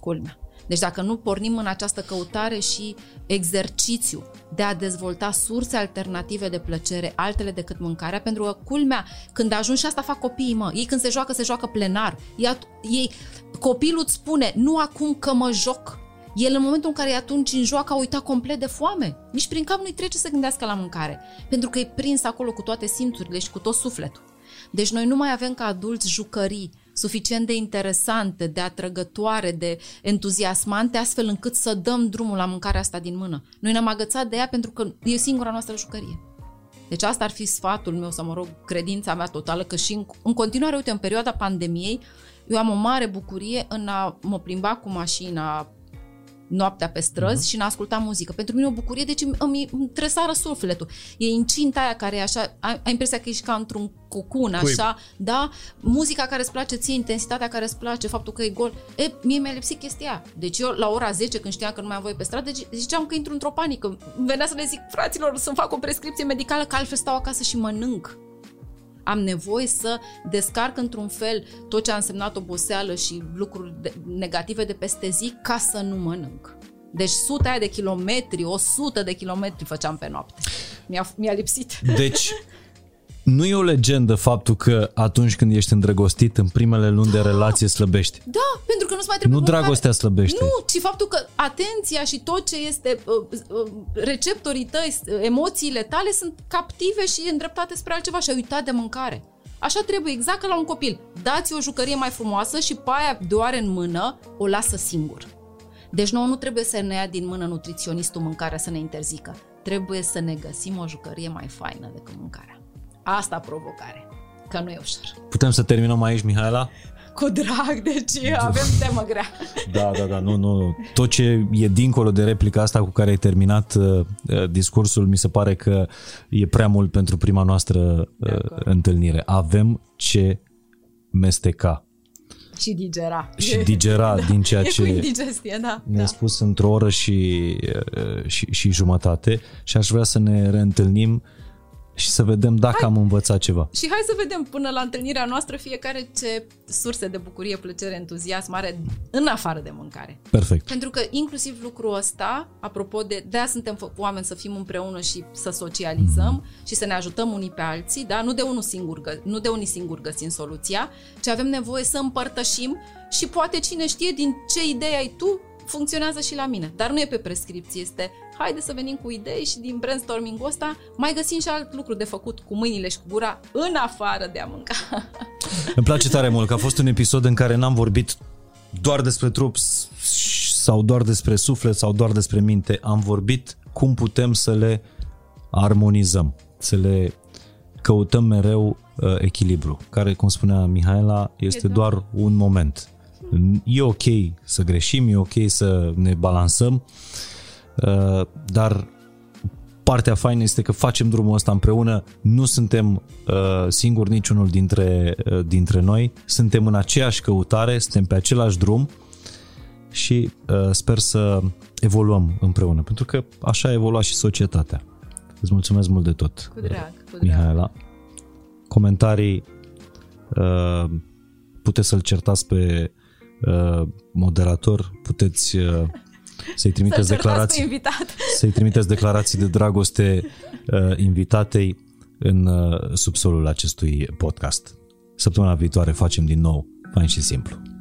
Culmea. Deci dacă nu pornim în această căutare și exercițiu de a dezvolta surse alternative de plăcere, altele decât mâncarea, pentru că culmea, când ajungi și asta fac copiii, mă, ei când se joacă, se joacă plenar. Ei, at- ei copilul îți spune, nu acum că mă joc. El în momentul în care e atunci în joacă a uitat complet de foame. Nici prin cap nu-i trece să gândească la mâncare. Pentru că e prins acolo cu toate simțurile și cu tot sufletul. Deci noi nu mai avem ca adulți jucării suficient de interesante, de atrăgătoare, de entuziasmante, astfel încât să dăm drumul la mâncarea asta din mână. Noi ne-am agățat de ea pentru că e singura noastră jucărie. Deci asta ar fi sfatul meu, să mă rog, credința mea totală, că și în, în continuare, uite, în perioada pandemiei, eu am o mare bucurie în a mă plimba cu mașina noaptea pe străzi uh-huh. și în a asculta muzică. Pentru mine e o bucurie, deci îmi, îmi, îmi tresară sufletul. E incinta aia care e așa, ai, ai impresia că ești ca într-un cocun, așa, da? Muzica care îți place ție, intensitatea care îți place, faptul că e gol. E, mie mi-a lipsit chestia aia. Deci eu, la ora 10, când știam că nu mai am voie pe stradă, deci, ziceam că intru într-o panică. Îmi venea să le zic, fraților, să-mi fac o prescripție medicală, că altfel stau acasă și mănânc am nevoie să descarc într-un fel tot ce a însemnat oboseală și lucruri de, negative de peste zi ca să nu mănânc. Deci sute aia de kilometri, o sută de kilometri făceam pe noapte. Mi-a, mi-a lipsit. Deci, nu e o legendă faptul că atunci când ești îndrăgostit, în primele luni de relație slăbești. Da, pentru că nu-ți mai trebuie Nu mâncare. dragostea slăbește. Nu, ci faptul că atenția și tot ce este uh, uh, receptorii tăi, uh, emoțiile tale sunt captive și îndreptate spre altceva și ai uitat de mâncare. Așa trebuie, exact ca la un copil. Dați o jucărie mai frumoasă și pe aia de oare în mână o lasă singur. Deci nouă nu trebuie să ne ia din mână nutriționistul mâncarea să ne interzică. Trebuie să ne găsim o jucărie mai faină decât mâncarea. Asta provocare. Că nu e ușor. Putem să terminăm aici, Mihaela? Cu drag, deci avem temă grea. Da, da, da, nu, nu. Tot ce e dincolo de replica asta cu care ai terminat uh, uh, discursul, mi se pare că e prea mult pentru prima noastră uh, întâlnire. Avem ce mesteca Și digera. și digera da, din ceea E cu ce indigestie, da. ne-ai da. spus într-o oră și, uh, și, și jumătate și aș vrea să ne reîntâlnim și să vedem dacă Hai. am învățat ceva. Și hai să vedem până la întâlnirea noastră fiecare ce surse de bucurie, plăcere, entuziasm are în afară de mâncare. Perfect. Pentru că inclusiv lucrul ăsta, apropo de, de-aia suntem fă- oameni să fim împreună și să socializăm mm-hmm. și să ne ajutăm unii pe alții, da? nu de unul singur, gă- nu de unii singuri găsim soluția, ci avem nevoie să împărtășim și poate cine știe din ce idee ai tu, funcționează și la mine. Dar nu e pe prescripție, este haide să venim cu idei și din brainstorming-ul ăsta mai găsim și alt lucru de făcut cu mâinile și cu gura în afară de a mânca. Îmi place tare mult că a fost un episod în care n-am vorbit doar despre trup s- sau doar despre suflet sau doar despre minte. Am vorbit cum putem să le armonizăm, să le căutăm mereu uh, echilibru, care, cum spunea Mihaela, este Exact. doar un moment. E ok să greșim, e ok să ne balansăm, uh, dar partea faină este că facem drumul ăsta împreună, nu suntem uh, singuri niciunul dintre, uh, dintre noi, suntem în aceeași căutare, suntem pe același drum și uh, sper să evoluăm împreună, pentru că așa a evoluat și societatea. Îți mulțumesc mult de tot, Cu drag, cu drag. Mihaela. Comentarii uh, puteți să-l certați pe uh, moderator, puteți uh, să-i trimiteți Să-l certați pe declarații invitat. să-i trimiteți declarații de dragoste uh, invitatei în uh, subsolul acestui podcast. Săptămâna viitoare facem din nou fain și simplu.